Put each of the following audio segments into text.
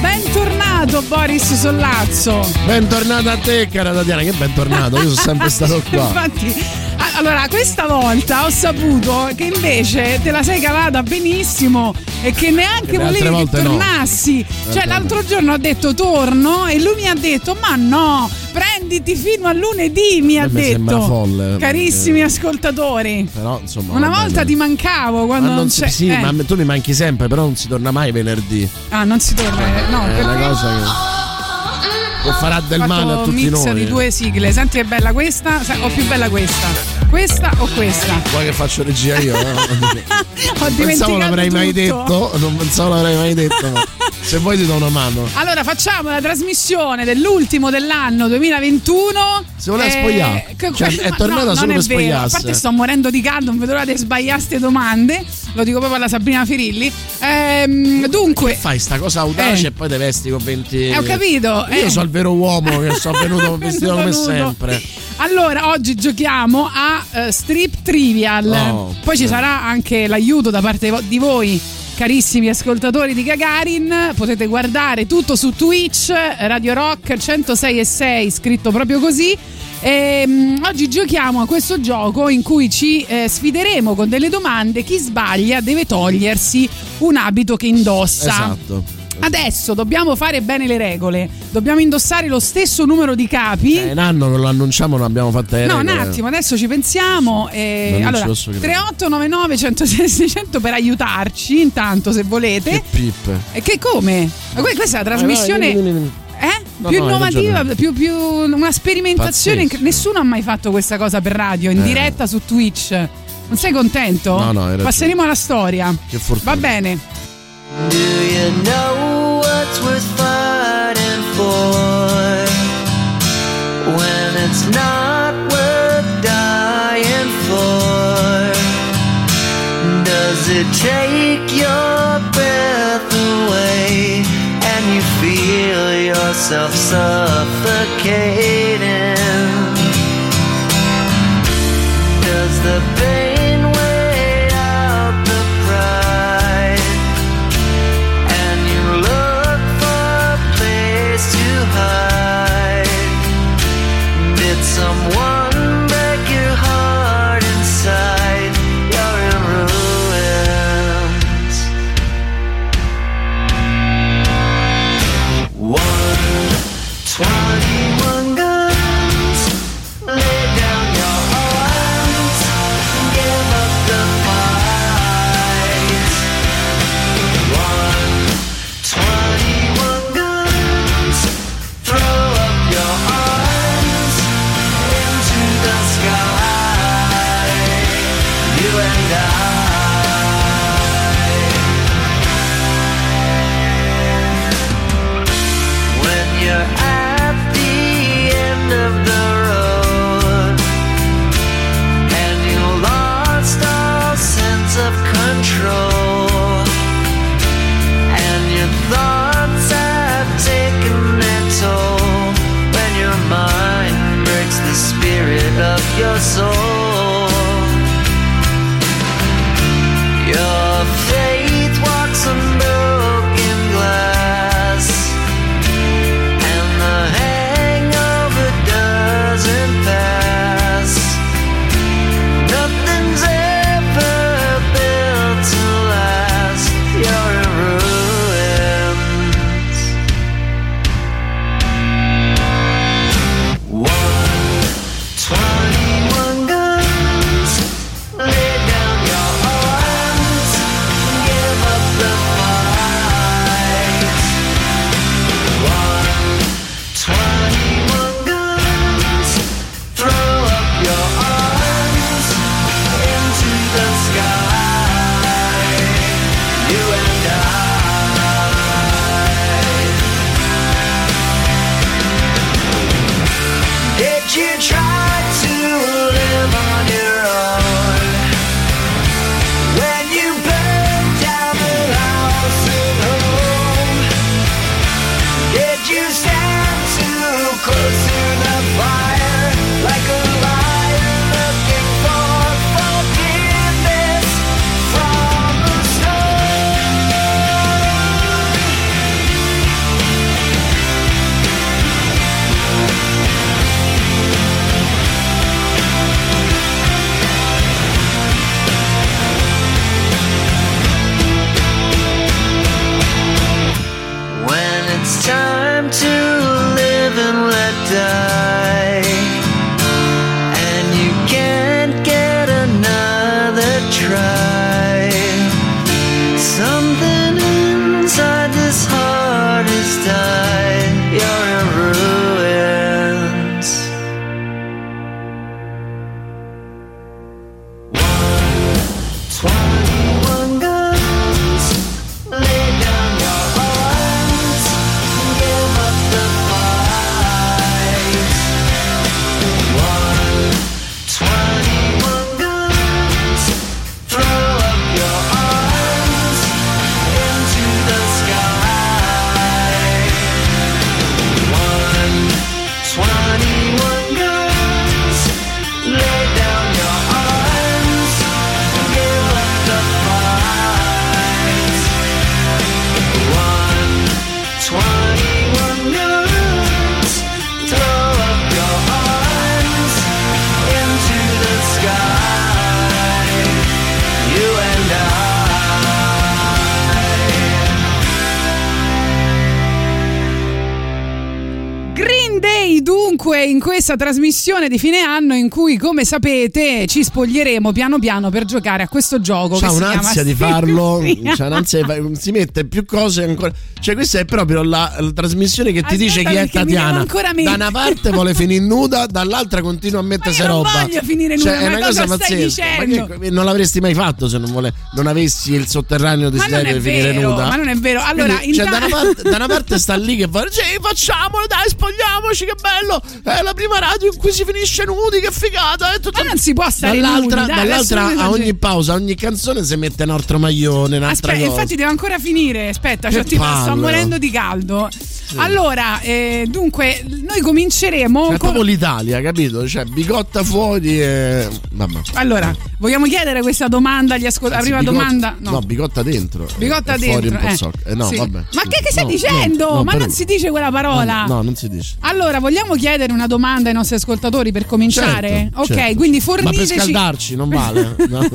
Bentornato Boris Sollazzo. Bentornato a te, cara Tatiana, che bentornato, io sono sempre stato qua. Infatti, allora, questa volta ho saputo che invece te la sei cavata benissimo e che neanche Che volevi che volte no. tornassi. Cioè, l'altro giorno ho detto torno e lui mi ha detto: Ma no, prenditi fino a lunedì. Mi ha detto, folle, carissimi perché- ascoltatori. Però, insomma. Una volta bene. ti mancavo quando Ma non non c'è. sì, eh. ma tu mi manchi sempre, però non si torna mai venerdì. Ah, non si torna. eh, No, È perché una cosa che. che farà del male a tutti noi. di due sigle. Senti che bella questa o più bella questa? Questa o questa? Vuoi che faccio regia io? eh? Ho Non pensavo l'avrei mai tutto. detto. Non pensavo l'avrei mai detto. Se vuoi ti do una mano. Allora facciamo la trasmissione dell'ultimo dell'anno 2021. Si voleva Eh, spogliare. che- Cioè, è tornata no, solo per spogliarsi. A parte sto morendo di caldo, non vedo l'ora di sbagliare ste domande. Lo dico proprio alla Sabrina Ferilli. Ehm, dunque, Fai sta cosa audace Eh. e poi te vesti con 20. Eh, ho capito, Io eh. sono il vero uomo che sono venuto vestito come sempre. Allora, oggi giochiamo a eh, Strip Trivial. Oh, Poi ci eh. sarà anche l'aiuto da parte di voi. Carissimi ascoltatori di Gagarin, potete guardare tutto su Twitch, Radio Rock 106 e 6, scritto proprio così. E, mm, oggi giochiamo a questo gioco in cui ci eh, sfideremo con delle domande. Chi sbaglia deve togliersi un abito che indossa. Esatto. Adesso dobbiamo fare bene le regole. Dobbiamo indossare lo stesso numero di capi. È un anno che lo annunciamo, non abbiamo fatto le No, un regole. attimo, adesso ci pensiamo. eh, Non ci allora, posso credere. 3899 106 600 per aiutarci, intanto se volete. Che pippe. E che come? Ma que- questa è la trasmissione. Eh, vai. Eh? No, più no, innovativa, più, più una sperimentazione. Pazzesco. Nessuno ha mai fatto questa cosa per radio, in Eh. diretta su Twitch. Non sei contento? No, no. Passeremo alla storia. Che fortuna. Va bene. Yourself suffocating? Does the pain questa trasmissione di fine anno in cui, come sapete, ci spoglieremo piano piano per giocare a questo gioco. C'ha un'ansia di farlo, c'ha un'ansia di far- si mette più cose ancora. Cioè, questa è proprio la, la trasmissione che ti Aspetta, dice chi è perché Tatiana. Da una parte vuole finire nuda, dall'altra continua a mettersi non roba. voglio finire nuda, Cioè, è una cosa cosa stai pazzesca. Che- non l'avresti mai fatto se non, vole- non avessi il sotterraneo non desiderio di finire vero, nuda. ma non è vero. Allora, Quindi, cioè, da, una parte, da una parte sta lì che vuole, sì, facciamolo, dai, spogliamoci, che bello. È la prima radio in cui si finisce nudi, che figata. È tutto... Ma non si può stare Dall'altra, nudi, dai, dall'altra non a ogni pausa, a ogni canzone si mette un altro maglione, un'altra Aspetta, cosa. infatti devo ancora finire. Aspetta, cioè, tipo, sto morendo di caldo. Allora, eh, dunque, noi cominceremo Cioè, con. proprio l'Italia, capito? Cioè, bigotta fuori e. Vabbè. Allora, vogliamo chiedere questa domanda agli ascoltatori? La prima bigotta- domanda? No. bigotta dentro. Bigotta E fuori dentro. eh. zocco. Eh, no, Sì. vabbè. Ma che, che stai No, dicendo? no, no, Ma non si dice quella parola. No, no, non si dice. Allora, vogliamo chiedere una domanda ai nostri ascoltatori per cominciare? Certo, ok, certo. quindi Ma per forniteci. scaldarci non vale. No.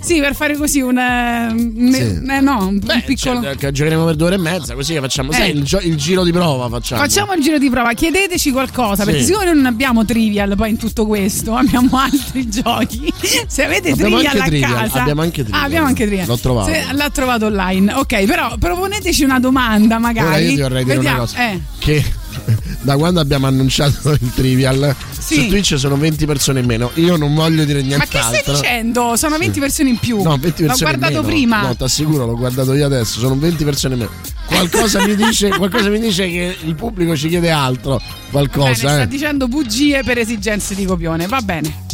Sì, per fare così un. eh, Sì. eh, no, un Beh, piccolo. cioè, che giocheremo per due ore e mezza, così che facciamo. Eh. Sai, il, gio- il giro di prova facciamo. Facciamo il giro di prova, chiedeteci qualcosa, Sì. perché siccome non abbiamo trivial poi in tutto questo, abbiamo altri giochi. Se avete Abbiamo trivial anche a Trivial, casa. abbiamo anche Trivial. Ah, abbiamo anche trivial. L'ho trovato. Se- l'ha trovato online. Ok, però proponeteci una domanda magari. Ora io ti vorrei dire Vediamo. una cosa. Eh. Che da quando abbiamo annunciato il trivial Sì. su Twitch sono 20 persone in meno. Io non voglio dire Ma nient'altro. che stai dicendo? Sono 20 persone in più. No, 20 L'ho persone in guardato meno. prima. No, ti assicuro, l'ho guardato io adesso. Sono 20 persone in meno. Qualcosa mi dice, qualcosa mi dice che il pubblico ci chiede altro. Bene, Qualcosa, sta eh. dicendo bugie per esigenze di copione. Va bene.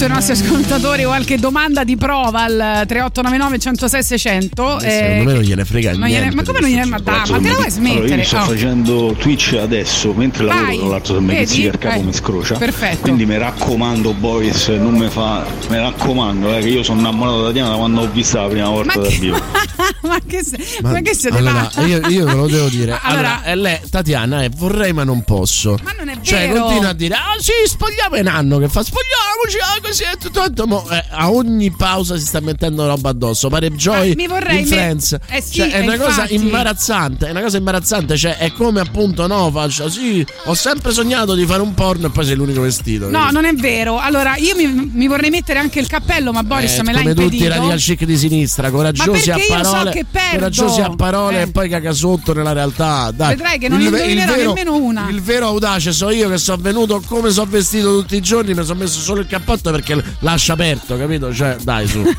Scritto i nostri ascoltatori qualche domanda di prova al 3899 106 600. Secondo me non gliene frega non niente. gliene- ma come non gliene ma dai, ma te la vuoi Allora, smettere? io sto Oh. facendo Twitch adesso mentre Vai, lavoro, tra l'altro se mi che il capo Vai. mi scrocia. Perfetto. Quindi mi raccomando, boys, non mi fa. Mi raccomando, eh, che io sono innamorato da Diana da quando ho vista la prima volta Ma dal vivo. ma che, se- ma che siete allora, io, io ve lo devo dire. Allora- Allora, lei, Tatiana, è vorrei ma non posso. Ma non è Cioè, vero. continua a dire: Ah, sì, spogliamo in anno. Che fa? Spogliamoci, ah, così è tutto. tutto, mo, eh, a ogni pausa si sta mettendo roba addosso. Pare Joy Ma mi vorrei in me- Friends. Eh sì, Cioè, è eh, una cosa infatti. imbarazzante. È una cosa imbarazzante. Cioè, è come appunto, no, faccio sì, ho sempre sognato di fare un porno e poi sei l'unico vestito. No, non è vero. Allora, io mi, mi vorrei mettere anche il cappello, ma Boris Eh, me l'ha come tutti i impedito. radical chic di sinistra, coraggiosi Ma a so parole, che perdo. coraggiosi a parole Eh. e poi caga sotto nella realtà. Dai. Vedrai che non Il indovinerò vero- nemmeno una. Il vero audace so io che sono venuto come sono vestito tutti i giorni, mi sono messo solo il cappotto perché lascia aperto, capito? Cioè, dai su.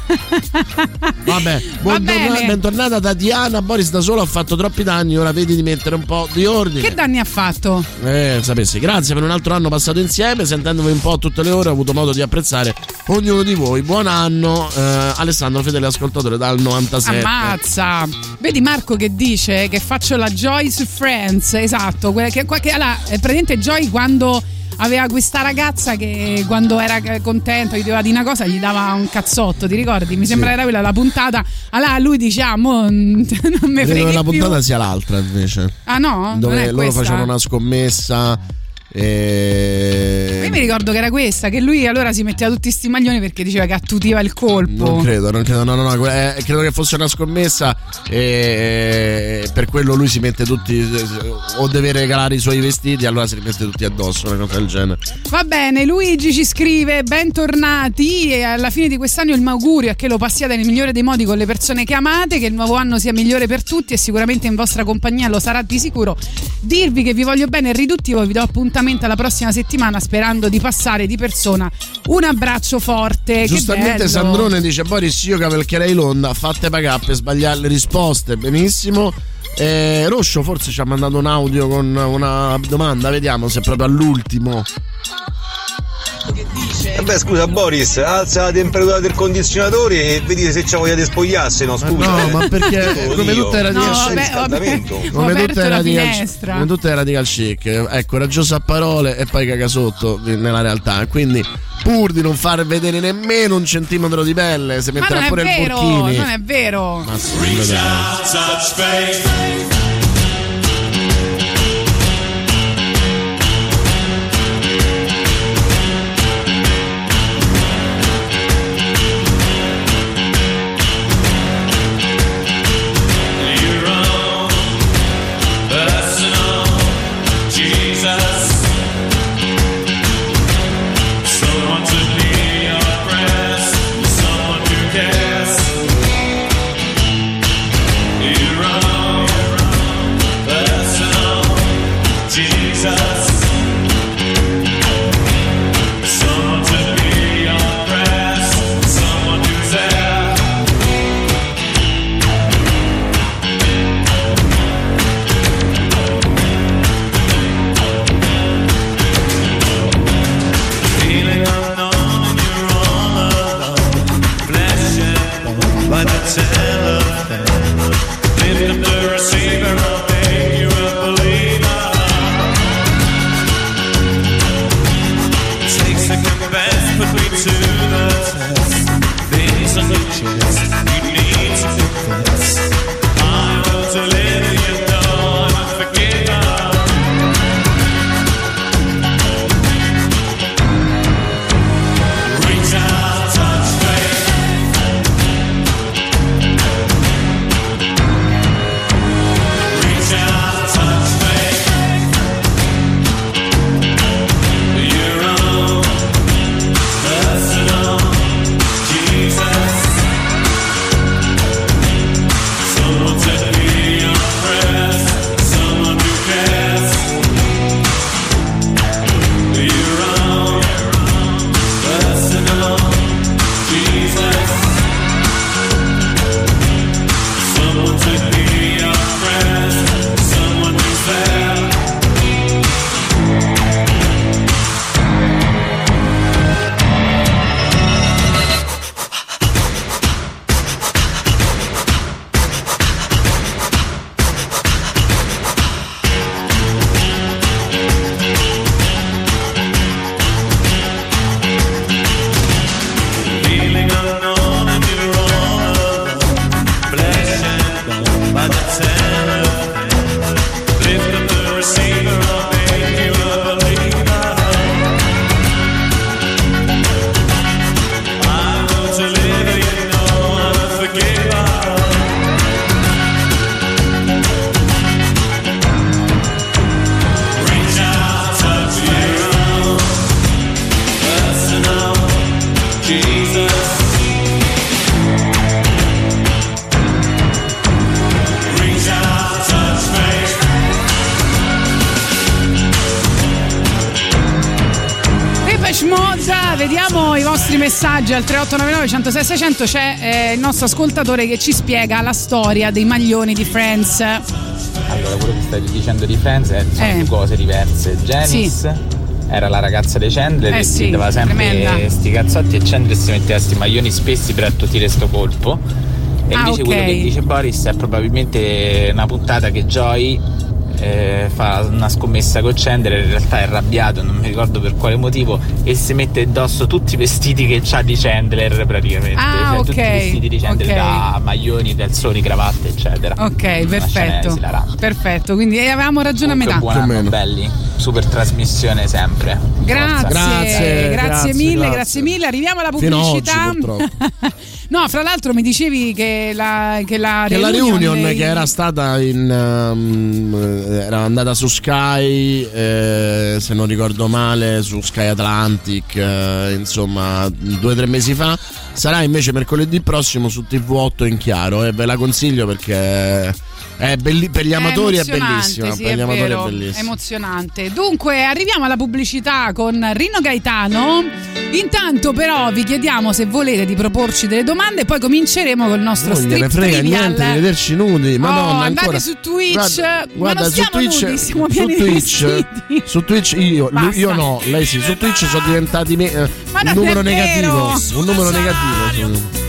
Vabbè, bene. bentornata Tatiana. Boris da solo ha fatto troppi danni, ora vedi di mettere un po' di ordine. Che danni ha fatto? Eh, sapessi, grazie per un altro anno passato insieme, sentendovi un po' tutte le ore, ho avuto modo di apprezzare ognuno di voi. Buon anno, eh, Alessandro Fedele ascoltatore dal 97. Ammazza! Vedi Marco che dice che faccio la Joy su Friends, esatto. Quella che, que- che- allora, è praticamente Joy quando aveva questa ragazza che quando era contento gli doveva dire una cosa gli dava un cazzotto, ti ricordi? Mi sembra era quella la puntata. Allora lui diciamo non mi Credo che la puntata sia l'altra invece. Ah no? Dove loro questa? facevano una scommessa. E... Io mi ricordo che era questa, che lui allora si metteva tutti sti maglioni perché diceva che attutiva il colpo. Non credo, non credo, no, no, no, eh, credo che fosse una scommessa e per quello lui si mette tutti o deve regalare i suoi vestiti, allora si li mette tutti addosso, una cosa del genere. Va bene, Luigi ci scrive: Bentornati. E alla fine di quest'anno il maugurio è che lo passiate nel migliore dei modi con le persone che amate, che il nuovo anno sia migliore per tutti e sicuramente in vostra compagnia lo sarà di sicuro. Dirvi che vi voglio bene è riduttivo, vi do appuntamento alla prossima settimana sperando di passare di persona un abbraccio forte. Giustamente. Sandrone dice Boris io cavalcherei l'onda, fatte pagare per sbagliare le risposte, benissimo. Eh, Roscio forse ci ha mandato un audio con una domanda, vediamo se è proprio all'ultimo. Beh scusa Boris, alza la temperatura del condizionatore e vedi se c'è voglia di spogliarsi, no Ma scusa. no, eh. ma perché come le No, radical il vabbè, vabbè. riscaldamento. Ho come le la radical, finestra. come tutte le radical chic, è coraggioso a parole e poi caga sotto nella realtà. Quindi, pur di non far vedere nemmeno un centimetro di pelle, si metterà non è pure il vero, burkini. non è vero. Dai. Someone to 106 600 c'è eh, il nostro ascoltatore che ci spiega la storia dei maglioni di Friends. Allora, quello che stai dicendo di Friends è- sono Eh. due cose diverse. Janice era la ragazza dei Chandler Eh e sì, dava sempre tremenda. sti cazzotti e Chandler si metteva sti maglioni spessi per attutire sto colpo. E Ah, invece ok. quello che dice Boris è probabilmente una puntata che Joy eh, fa una scommessa con Chandler, in realtà è arrabbiato, non mi ricordo per quale motivo, e si mette addosso tutti i vestiti che ha di Chandler praticamente. Ah, Cioè, ok, Tutti i vestiti di Chandler ok. da maglioni, calzoni, cravatte, eccetera. Ok, perfetto. Perfetto, quindi eh, avevamo ragione a Comunque, metà. buon anno, belli. Super trasmissione sempre. Grazie, Forza. grazie, grazie, mille, grazie. grazie mille. Arriviamo alla Fino a oggi, pubblicità. no, fra l'altro mi dicevi che la, che la Che la reunion reunion dei- che era stata in um, era andata su Sky eh, se non ricordo male su Sky Atlantic eh, insomma due o tre mesi fa. Sarà invece mercoledì prossimo su TV8 in chiaro e ve la consiglio perché belli- per gli amatori è, emozionante, bellissima sì, per è gli amatori vero, è bellissima emozionante. Dunque, arriviamo alla pubblicità con Rino Gaetano. Intanto, però, vi chiediamo se volete di proporci delle domande, poi cominceremo col nostro non strip frega trivial. niente di vederci nudi madonna Oh, andate ancora. su Twitch. guarda, Ma guarda, non su siamo Twitch, nudi, siamo su pieni di Twitch, su Twitch io, lui- io no lei sì su Twitch sono diventati me- eh, Ma un non numero è negativo un numero negativo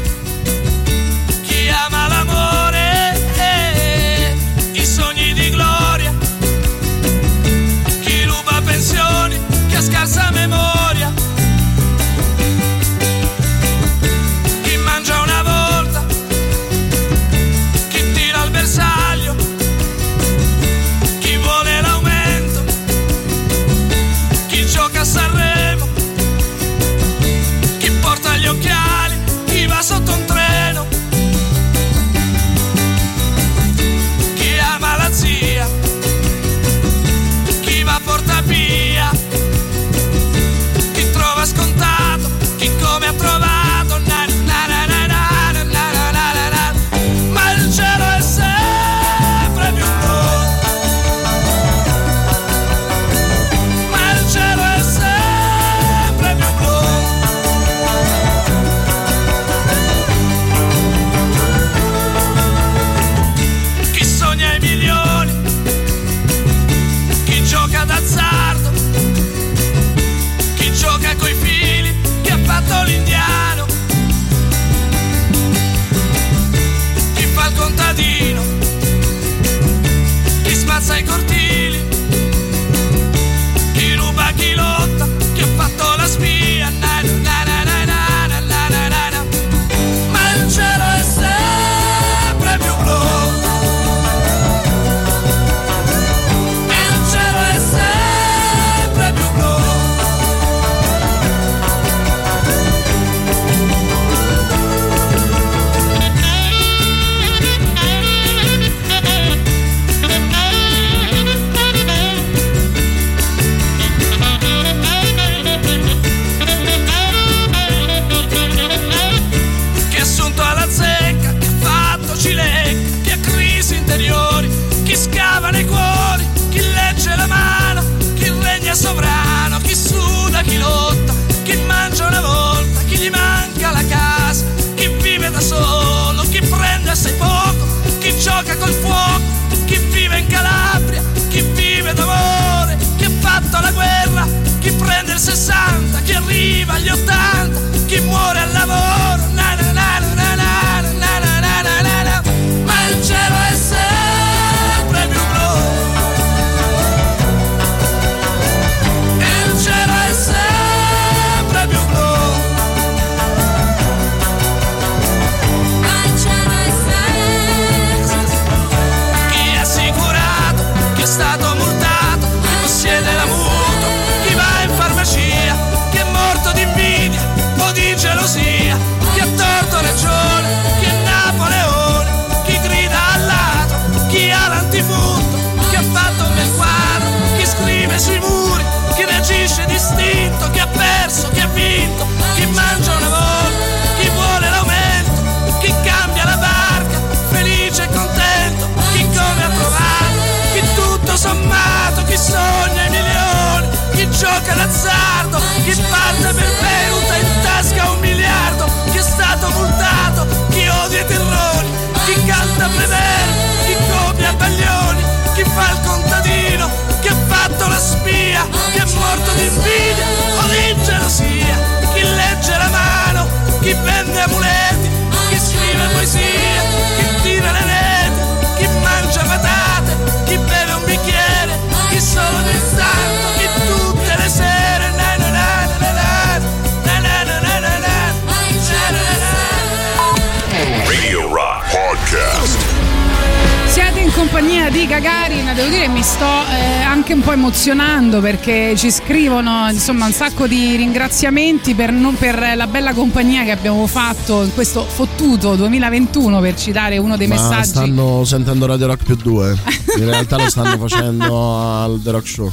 ci scrivono insomma un sacco di ringraziamenti per, non- per la bella compagnia che abbiamo fatto in questo fottuto 2021 per citare uno dei Ma messaggi. stanno sentendo Radio Rock più 2. In realtà lo stanno facendo al The Rock Show.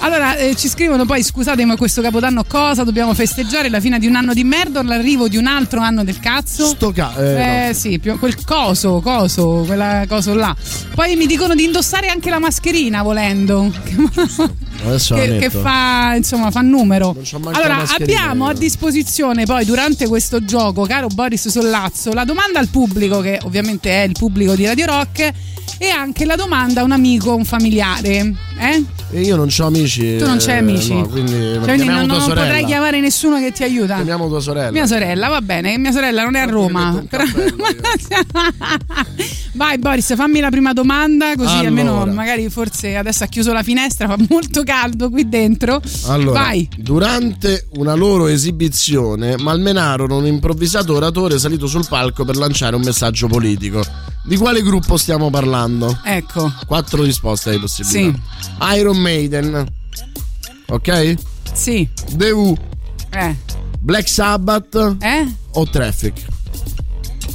Allora eh, ci scrivono poi scusate ma questo capodanno cosa? Dobbiamo festeggiare la fine di un anno di merda o l'arrivo di un altro anno del cazzo? Sto ca- Eh, eh, sì, più- quel coso, coso, quella coso là. Poi mi dicono di indossare anche la mascherina volendo. Che, che fa insomma fa numero allora abbiamo a disposizione poi durante questo gioco caro Boris Sollazzo la domanda al pubblico che ovviamente è il pubblico di Radio Rock e anche la domanda a un amico un familiare eh? E io non ho amici. tu non c'hai eh, amici No, quindi Cioè, quindi non, non potrai chiamare nessuno che ti aiuta Chiamiamo tua sorella. mia sorella, va bene, mia sorella non è a Roma. Però- Vai Boris, fammi la prima domanda, così Allora. almeno magari forse adesso ha chiuso la finestra, fa molto caldo qui dentro. Allora, Vai. durante una loro esibizione, malmenarono un improvvisato oratore salito sul palco per lanciare un messaggio politico. Di quale gruppo stiamo parlando? Ecco. Quattro risposte hai possibilità. Iron Maiden. Ok? Sì. The Who. Eh. Black Sabbath. Eh? O Traffic.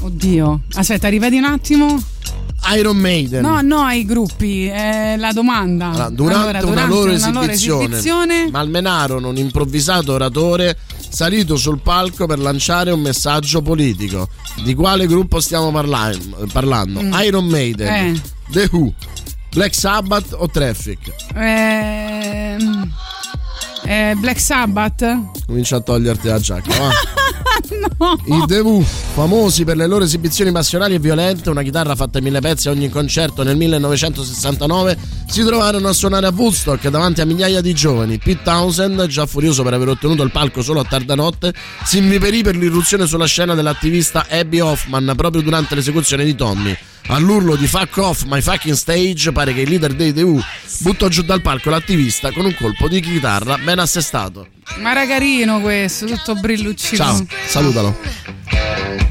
Oddio. Aspetta, ripeti un attimo. Iron Maiden. No, no, i gruppi, eh, la domanda. Allora, durante, Allora, una loro una loro esibizione, esibizione- malmenarono un improvvisato oratore salito sul palco per lanciare un messaggio politico. Di quale gruppo stiamo parla- parlando? Mm. Iron Maiden, Eh. The Who, Black Sabbath o Traffic? Ehm, eh, Black Sabbath? Comincia a toglierti la giacca, va. no. I Who, famosi per le loro esibizioni passionali e violente, una chitarra fatta in mille pezzi a ogni concerto nel 1969, si trovarono a suonare a Woodstock davanti a migliaia di giovani. Pete Townsend, già furioso per aver ottenuto il palco solo a tarda notte, si inviperì per l'irruzione sulla scena dell'attivista Abby Hoffman proprio durante l'esecuzione di Tommy. All'urlo di fuck off my fucking stage pare che il leader dei Who buttò giù dal palco l'attivista con un colpo di chitarra ben assestato. Ma era carino questo, tutto brilluccino. Ciao, salutalo.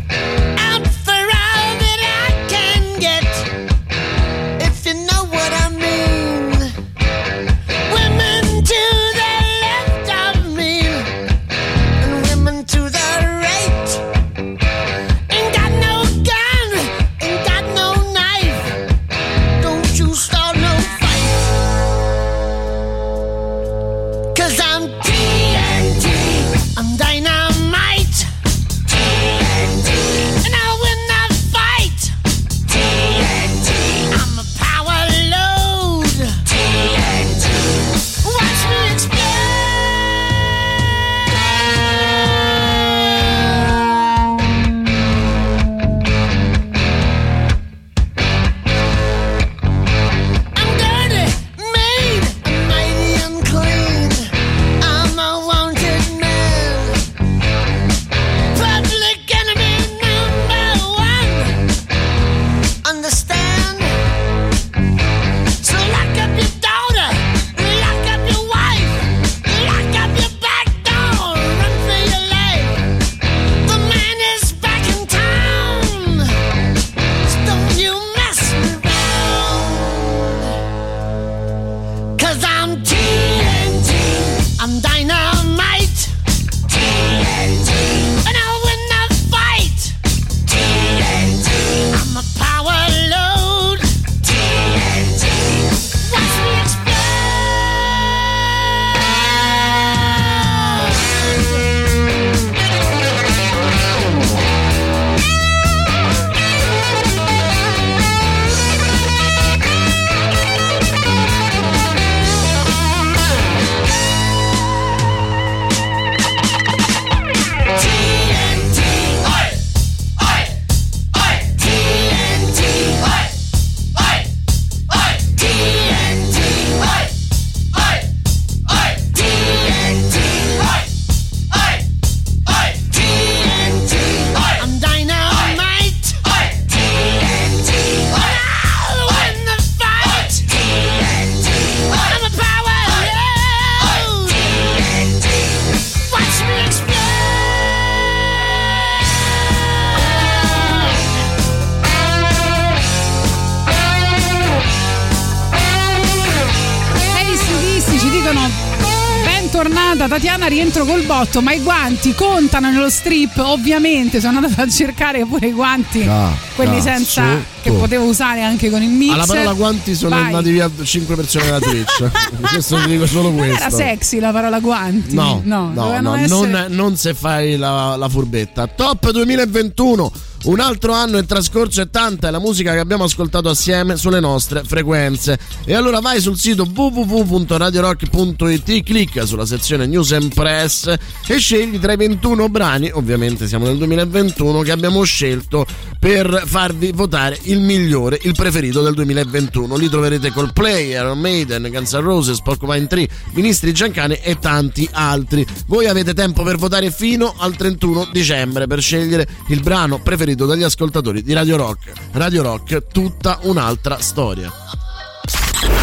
Botto, ma i guanti contano nello strip? Ovviamente, sono andata a cercare pure i guanti, Ah, quelli ah, senza su, che potevo usare anche con il mixer. Alla parola guanti sono Vai. andati via 5 persone da Twitch. questo ti dico solo questo. era sexy la parola guanti? No, no, no, no, essere- non, non se fai la, la furbetta. Top 2021. Un altro anno è trascorso e tanta è la musica che abbiamo ascoltato assieme sulle nostre frequenze. E allora vai sul sito www.radiorock.it, clicca sulla sezione News and Press e scegli tra i 21 brani, ovviamente siamo nel 2021, che abbiamo scelto per farvi votare il migliore, il preferito del 2021. Lì troverete Coldplay, Iron Maiden, Guns N' Roses, Porcupine Tree, Ministri Giancani e tanti altri. Voi avete tempo per votare fino al 31 dicembre per scegliere il brano preferito dagli ascoltatori di Radio Rock. Radio Rock, tutta un'altra storia.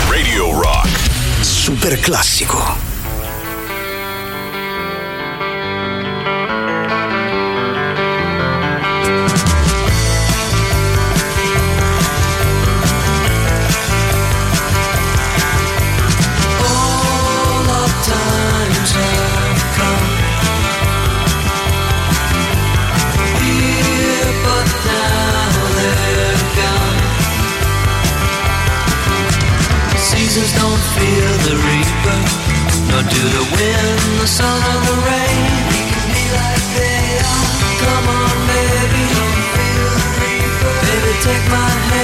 Radio Rock. Super classico. Nor do the wind, the sun, or the rain. Can be like they are. Come on, baby, don't the reaper. Baby, take my hand,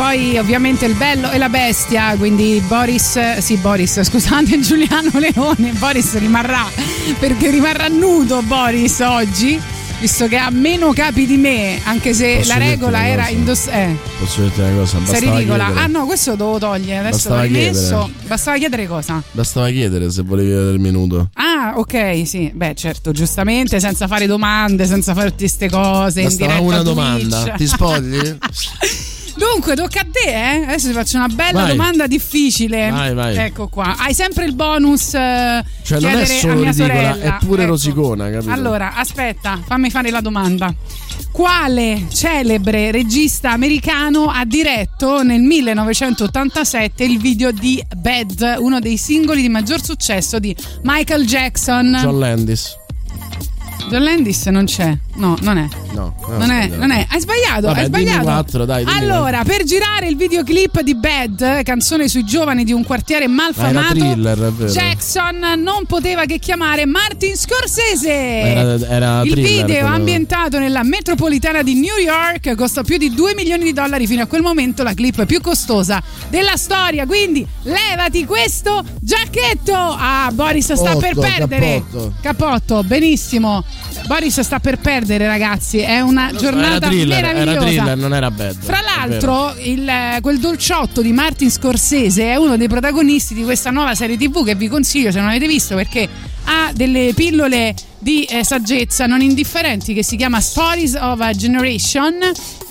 poi ovviamente il bello e la bestia, quindi Boris, sì Boris, scusate Giuliano Leone, Boris rimarrà, perché rimarrà nudo Boris oggi, visto che ha meno capi di me, anche se Posso la regola era indossare... Eh, Posso dirti una cosa? sei Bastava ridicola. chiedere. Ah no, questo lo devo togliere, adesso Bastava rimesso. chiedere. Bastava chiedere cosa? Bastava chiedere se volevi vedere il minuto. Ah, ok, sì. Beh, certo, giustamente, senza fare domande, senza fare tutte queste cose. in Bastava diretta una Twitch. domanda. Ti spogli? Dunque, tocca a te, eh? Adesso ti faccio una bella Vai. domanda difficile. Vai, vai. Ecco qua. Hai sempre il bonus. eh, Cioè, non è solo ridicola, è pure Ecco. rosicona, capito? Allora, aspetta, fammi fare la domanda. Quale celebre regista americano ha diretto nel 1987 il video di Bad, uno dei singoli di maggior successo di Michael Jackson? John Landis. John Landis non c'è. No, non è. No, no, Non è, non è, hai sbagliato, Vabbè, hai sbagliato. quattro, dai, dimmi allora, per girare il videoclip di Bad, canzone sui giovani di un quartiere malfamato, thriller. Jackson non poteva che chiamare Martin Scorsese. Era- era il thriller, video quello. ambientato nella metropolitana di New York costò più di 2 milioni di dollari fino a quel momento, la clip più costosa della storia. Quindi levati questo giacchetto. Ah, Boris sta per Otto, perdere. cappotto. Cappotto, benissimo. Boris sta per perdere, ragazzi. È una giornata era thriller, meravigliosa. era thriller, non era bad. Fra l'altro, il, quel dolciotto di Martin Scorsese è uno dei protagonisti di questa nuova serie TV che vi consiglio se non avete visto perché ha delle pillole di eh, saggezza non indifferenti che si chiama Stories of a Generation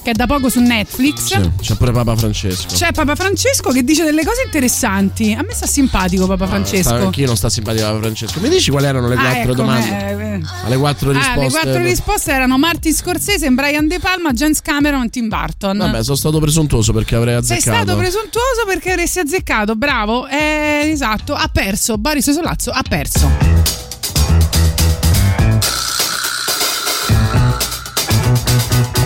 che è da poco su Netflix. Sì, c'è pure Papa Francesco. C'è Papa Francesco che dice delle cose interessanti. A me sta simpatico Papa Francesco. Sta, chi non sta simpatico Papa Francesco? Mi dici quali erano le Ah, quattro ecco, domande? eh, eh. Alle quattro Ah, risposte. le quattro risposte erano Martin Scorsese, Brian De Palma, James Cameron Tim Burton. Vabbè, sono stato presuntuoso perché avrei Sei azzeccato. stato presuntuoso perché avresti azzeccato, bravo. Eh, esatto, ha perso. Boris Solazzo ha perso. Thank you.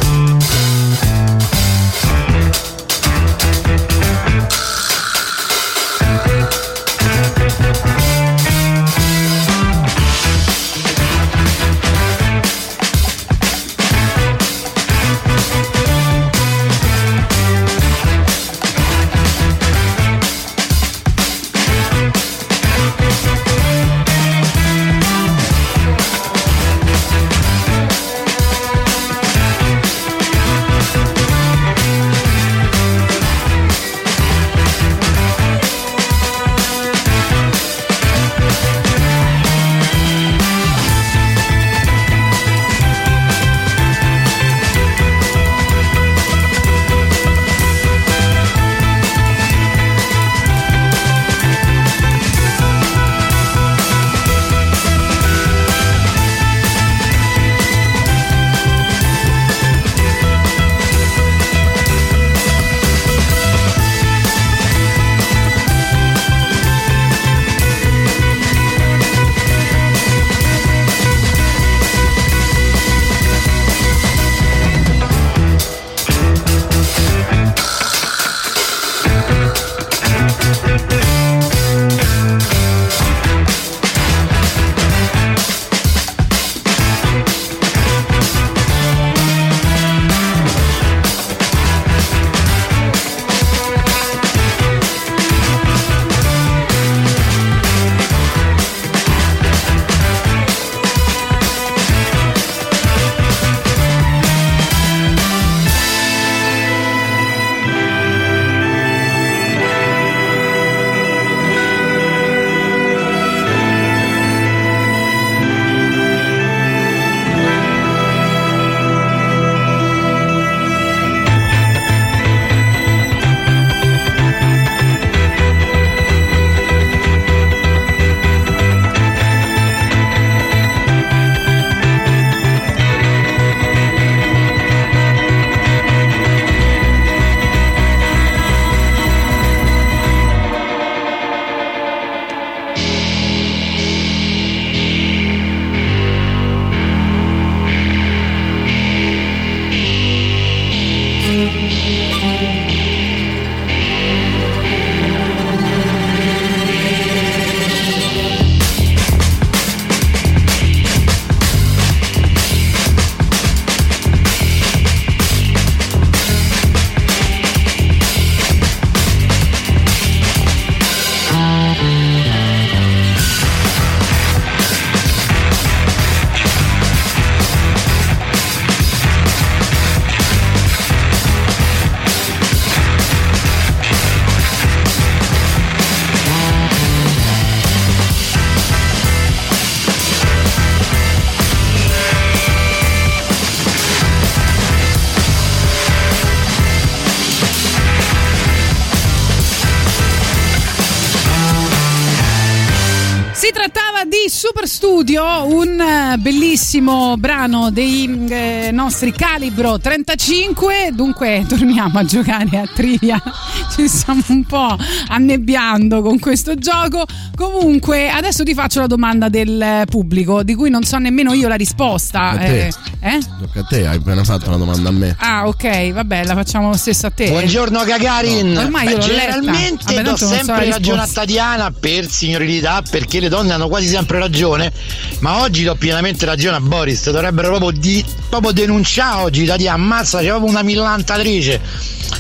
Super Studio, un eh, bellissimo brano dei eh, nostri calibro 35. Dunque, torniamo a giocare a trivia. Ci stiamo un po' annebbiando con questo gioco. Comunque, adesso ti faccio la domanda del pubblico, di cui non so nemmeno io la risposta. A te. Eh, eh? Tocca a te, hai appena fatto una domanda a me. Ah, ok, vabbè, la facciamo lo stesso a te. Buongiorno Gagarin. No, ormai io Beh, letta. generalmente Vabbè, do tanto non so la sempre ragione a. Tatiana per signorilità, perché le donne hanno quasi sempre ragione, ma oggi do pienamente ragione a Boris, dovrebbero proprio, di, proprio denunciare oggi Tatiana, ammazza, c'è proprio una millantatrice.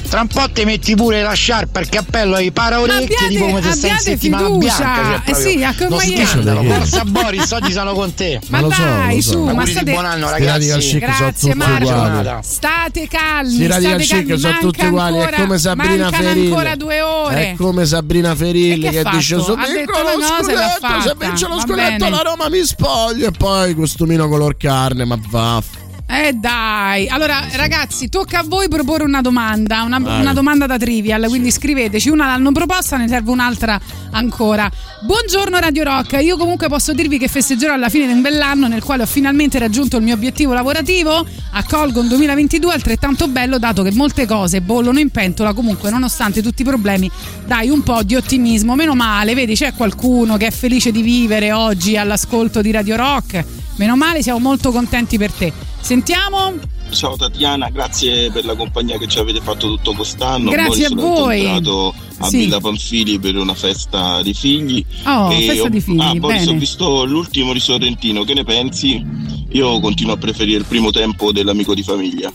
Tra un po' ti metti pure la sciarpa, il cappello e i paraorecchie, tipo come se stai in settimana fiducia. bianca. Cioè, Eh sì, a come scandalo. Forza Boris, oggi sono con te. Ma lo so, dai, lo so. su, ma Auguri di state, buon anno, ragazzi. sono Grazie uguali. State calmi. Sti radical state calmi. chic sono Manca tutti uguali, ancora, è come Sabrina Ferilli. ancora due ore. È come Sabrina Ferilli che che, dice Ha detto l'ha scudetto, se fatta. vince lo scudetto bene. la Roma mi spoglio e poi costumino color carne, ma vaff. Eh dai, allora ragazzi, tocca a voi proporre una domanda, una, Vai. una domanda da trivial, quindi scriveteci, una l'hanno proposta, ne serve un'altra ancora. Buongiorno Radio Rock, io comunque posso dirvi che festeggerò alla fine di un bell'anno nel quale ho finalmente raggiunto il mio obiettivo lavorativo, accolgo un 2022 altrettanto bello dato che molte cose bollono in pentola, comunque nonostante tutti i problemi. Dai un po' di ottimismo, meno male, vedi c'è qualcuno che è felice di vivere oggi all'ascolto di Radio Rock, meno male siamo molto contenti per te. Sentiamo? Ciao Tatiana, grazie per la compagnia che ci avete fatto tutto quest'anno. Grazie Boris a voi. incontrato a Sì. Villa Panfili per una festa di figli. Oh, E festa ho- di figli, Ah, bene. ho visto l'ultimo di Sorrentino, che ne pensi? Io continuo a preferire il primo tempo dell'amico di famiglia.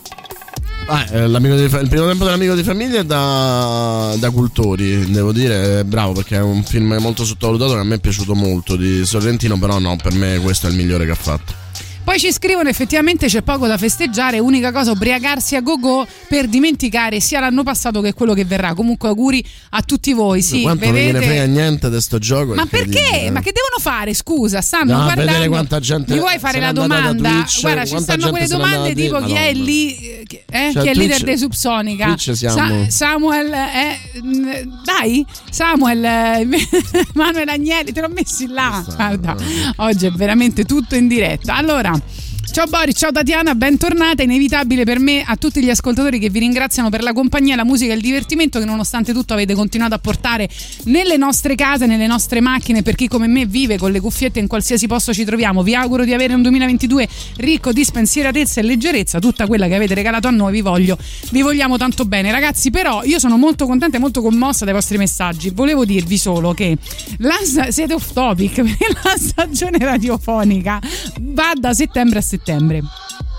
Ah, eh, il primo tempo dell'amico di famiglia è da, da Cultori, devo dire, bravo perché è un film molto sottovalutato che a me è piaciuto molto di Sorrentino, però no, per me questo è il migliore che ha fatto. Poi ci scrivono effettivamente c'è poco da festeggiare, unica cosa ubriacarsi a go-go per dimenticare sia l'anno passato che quello che verrà. Comunque auguri a tutti voi, sì, Quanto non vedete? gliene frega niente di sto gioco. Ma perché? eh. Ma che devono fare? Scusa, stanno No, guardando. vedere quanta gente Mi vuoi fare la domanda? Twitch, Guarda, ci stanno quelle domande tipo chi è lì, eh, Cioè, chi è il leader Twitch- dei Subsonica? Siamo- Samuel, eh, mh, dai, Samuel, eh, Manuel Agnelli, te l'ho messi là. Guarda, oggi è veramente tutto in diretta. Allora. Patreon. Ciao Boris, ciao Tatiana, bentornata. Inevitabile per me a tutti gli ascoltatori che vi ringraziano per la compagnia, la musica e il divertimento che nonostante tutto avete continuato a portare nelle nostre case, nelle nostre macchine, per chi come me vive con le cuffiette in qualsiasi posto ci troviamo. Vi auguro di avere un 2022 ricco di spensieratezza e leggerezza, tutta quella che avete regalato a noi, vi voglio, vi vogliamo tanto bene. Ragazzi, però io sono molto contenta e molto commossa dai vostri messaggi. Volevo dirvi solo che la, siete off topic, la stagione radiofonica va da settembre a settembre.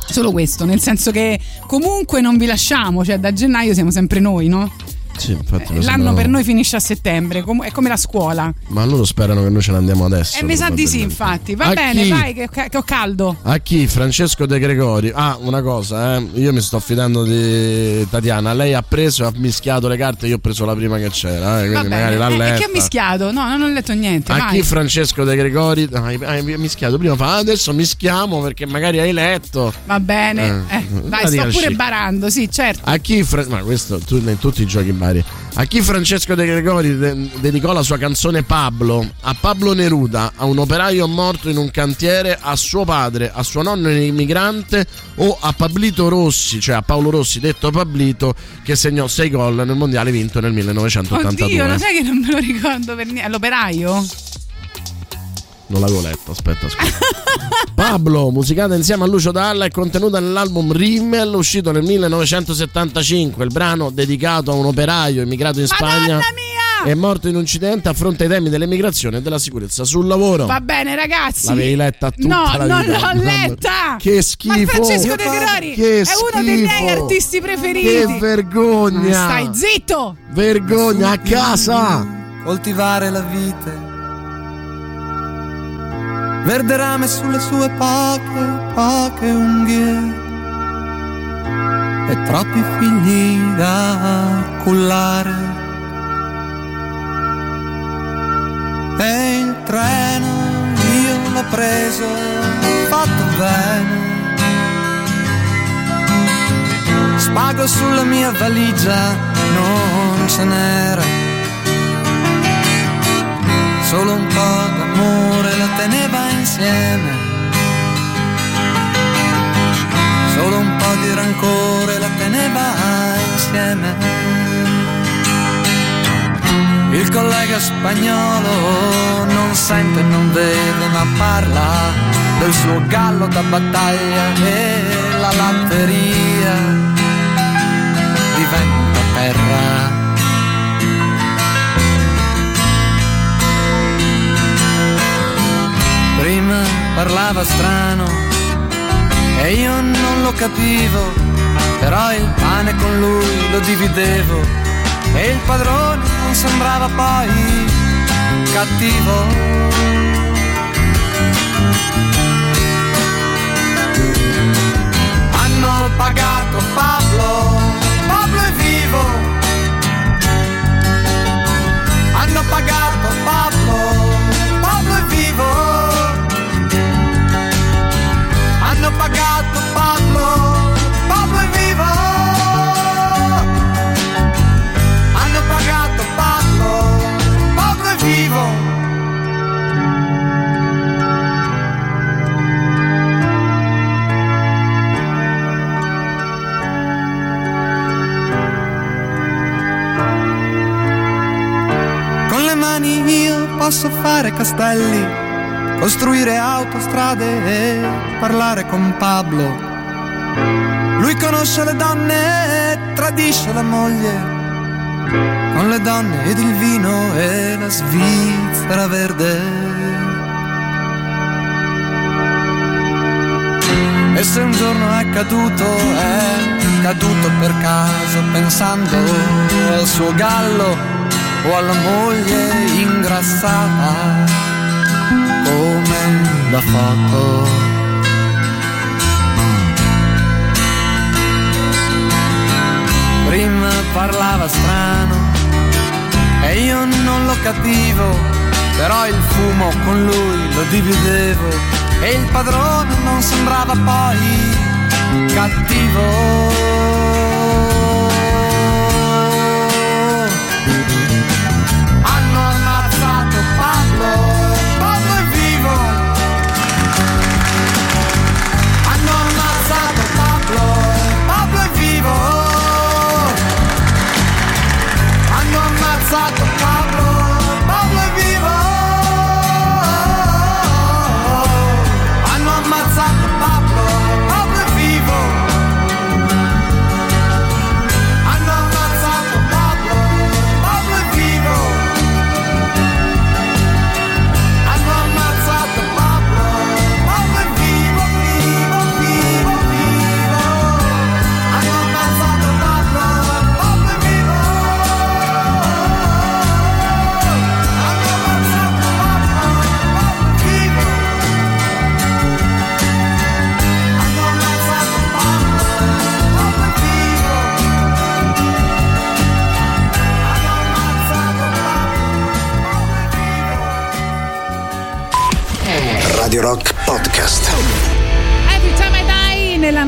Solo questo, nel senso che comunque non vi lasciamo, cioè da gennaio siamo sempre noi, no? Sì, L'anno sembra- per noi finisce a settembre, è come la scuola. Ma loro sperano che noi ce ne andiamo adesso. E mi sa di sì, infatti. Va A bene, chi? vai, che, che ho caldo. A chi? Francesco De Gregori. Ah, una cosa, eh. Io mi sto fidando di Tatiana. Lei ha preso e ha mischiato le carte. Io ho preso la prima che c'era. Eh, Va quindi bene. magari l'ha Eh, letta. che ha mischiato? No, non ho letto niente. A vai. chi Francesco De Gregori? Hai, hai mischiato prima. Fa, "Ah, adesso mischiamo perché magari hai letto. Va bene, Eh, eh, radical sto pure chic. barando, sì, certo. A chi Fra- ma questo tu in tutti i giochi vari. A chi Francesco De Gregori de- dedicò la sua canzone Pablo? A Pablo Neruda, a un operaio morto in un cantiere, a suo padre, a suo nonno immigrante o a Pablito Rossi, cioè a Paolo Rossi, detto Pablito, che segnò 6 gol nel mondiale vinto nel 1982. Oddio, lo sai che non me lo ricordo per niente. L'operaio? Non l'avevo letto, aspetta, scusa. Pablo, musicata insieme a Lucio Dalla e contenuta nell'album Rimmel, uscito nel 1975. Il brano dedicato a un operaio immigrato in Spagna. È morto in un incidente a fronte ai temi dell'emigrazione e della sicurezza sul lavoro. Va bene, ragazzi. L'avevi letta tutta No, la non vita. l'ho letta. Che schifo. Ma Francesco De Gregori Che è uno dei miei artisti preferiti. Che vergogna. Stai zitto. Vergogna a casa. coltivare la vite. Verde rame sulle sue poche, poche unghie. E troppi figli da cullare. E il treno io l'ho preso, fatto bene. Spago sulla mia valigia, non ce n'era solo un po' d'amore la teneva insieme. Solo un po' di rancore la teneva insieme. Il collega spagnolo non sente, non vede, ma parla del suo gallo da battaglia e la latteria parlava strano e io non lo capivo, però il pane con lui lo dividevo e il padrone non sembrava poi cattivo. Hanno pagato Pablo, Pablo è vivo. Hanno pagato Pablo, Hanno pagato Pablo, Pablo è vivo. Hanno pagato Pablo, Pablo è vivo. Con le mani io posso fare castelli, costruire autostrade e parlare con Pablo. Lui conosce le donne e tradisce la moglie. Con le donne ed il vino e la Svizzera verde. E se un giorno è caduto, è caduto per caso, pensando al suo gallo o alla moglie ingrassata da foto. Prima parlava strano e io non lo capivo, però il fumo con lui lo dividevo e il padrone non sembrava poi cattivo. Radio Rock Podcast.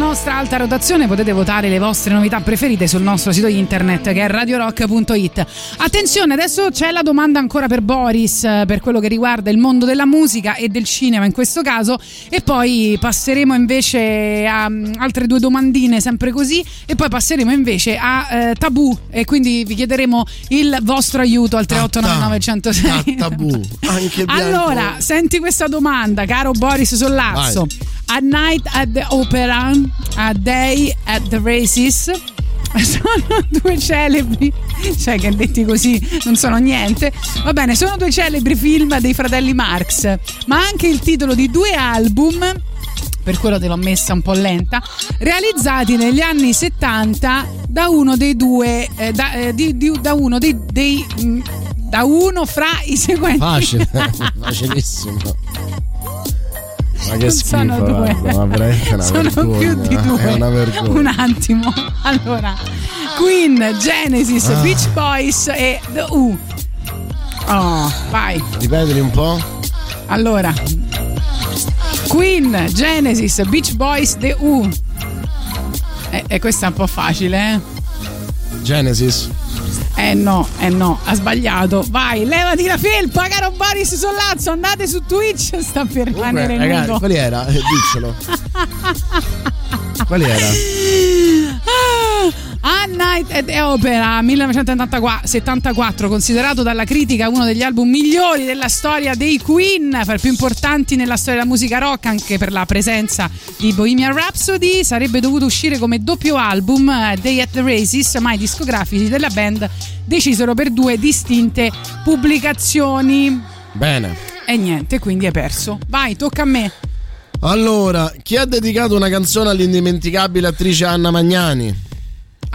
Nostra alta rotazione potete votare le vostre novità preferite sul nostro sito internet che è radiorock.it. Attenzione, adesso c'è la domanda ancora per Boris eh, per quello che riguarda il mondo della musica e del cinema in questo caso e poi passeremo invece a mm, altre due domandine sempre così e poi passeremo invece a eh, Tabù e quindi vi chiederemo il vostro aiuto al 3899 106. Tabù. Anche bianco. Allora, senti questa domanda, caro Boris Sollazzo. A night at the opera, a day at the races. Sono due celebri, cioè che detti così non sono niente. Va bene, sono due celebri film dei fratelli Marx, ma anche il titolo di due album per quello te l'ho messa un po' lenta, realizzati negli anni 70 da uno dei due, eh, da, eh, di- di- da uno dei, dei, mm, da uno fra i seguenti. Facile, facilissimo. Ma che Non schifo, sono due. guarda, ma sono vergogna, più di due. È una vergogna. Un attimo. Allora, Queen, Genesis, Ah. Beach Boys e The Who. Oh, vai. Ripetili un po'. Allora, Queen, Genesis, Beach Boys, The Who. E, e questa è un po' facile, eh? Genesis. Eh no, eh no, ha sbagliato. Vai, levati la felpa, caro Boris Sollazzo, andate su Twitch, sta per rimanere nudo. quali era? Eh, diccelo. Quali era? Ah, A Night at the Opera 1974, considerato dalla critica uno degli album migliori della storia dei Queen, fra i più importanti nella storia della musica rock, anche per la presenza di Bohemian Rhapsody, sarebbe dovuto uscire come doppio album eh, Day at the Races, ma i discografici della band decisero per due distinte pubblicazioni. Bene. E niente, quindi hai perso. Vai, tocca a me. Allora, chi ha dedicato una canzone all'indimenticabile attrice Anna Magnani?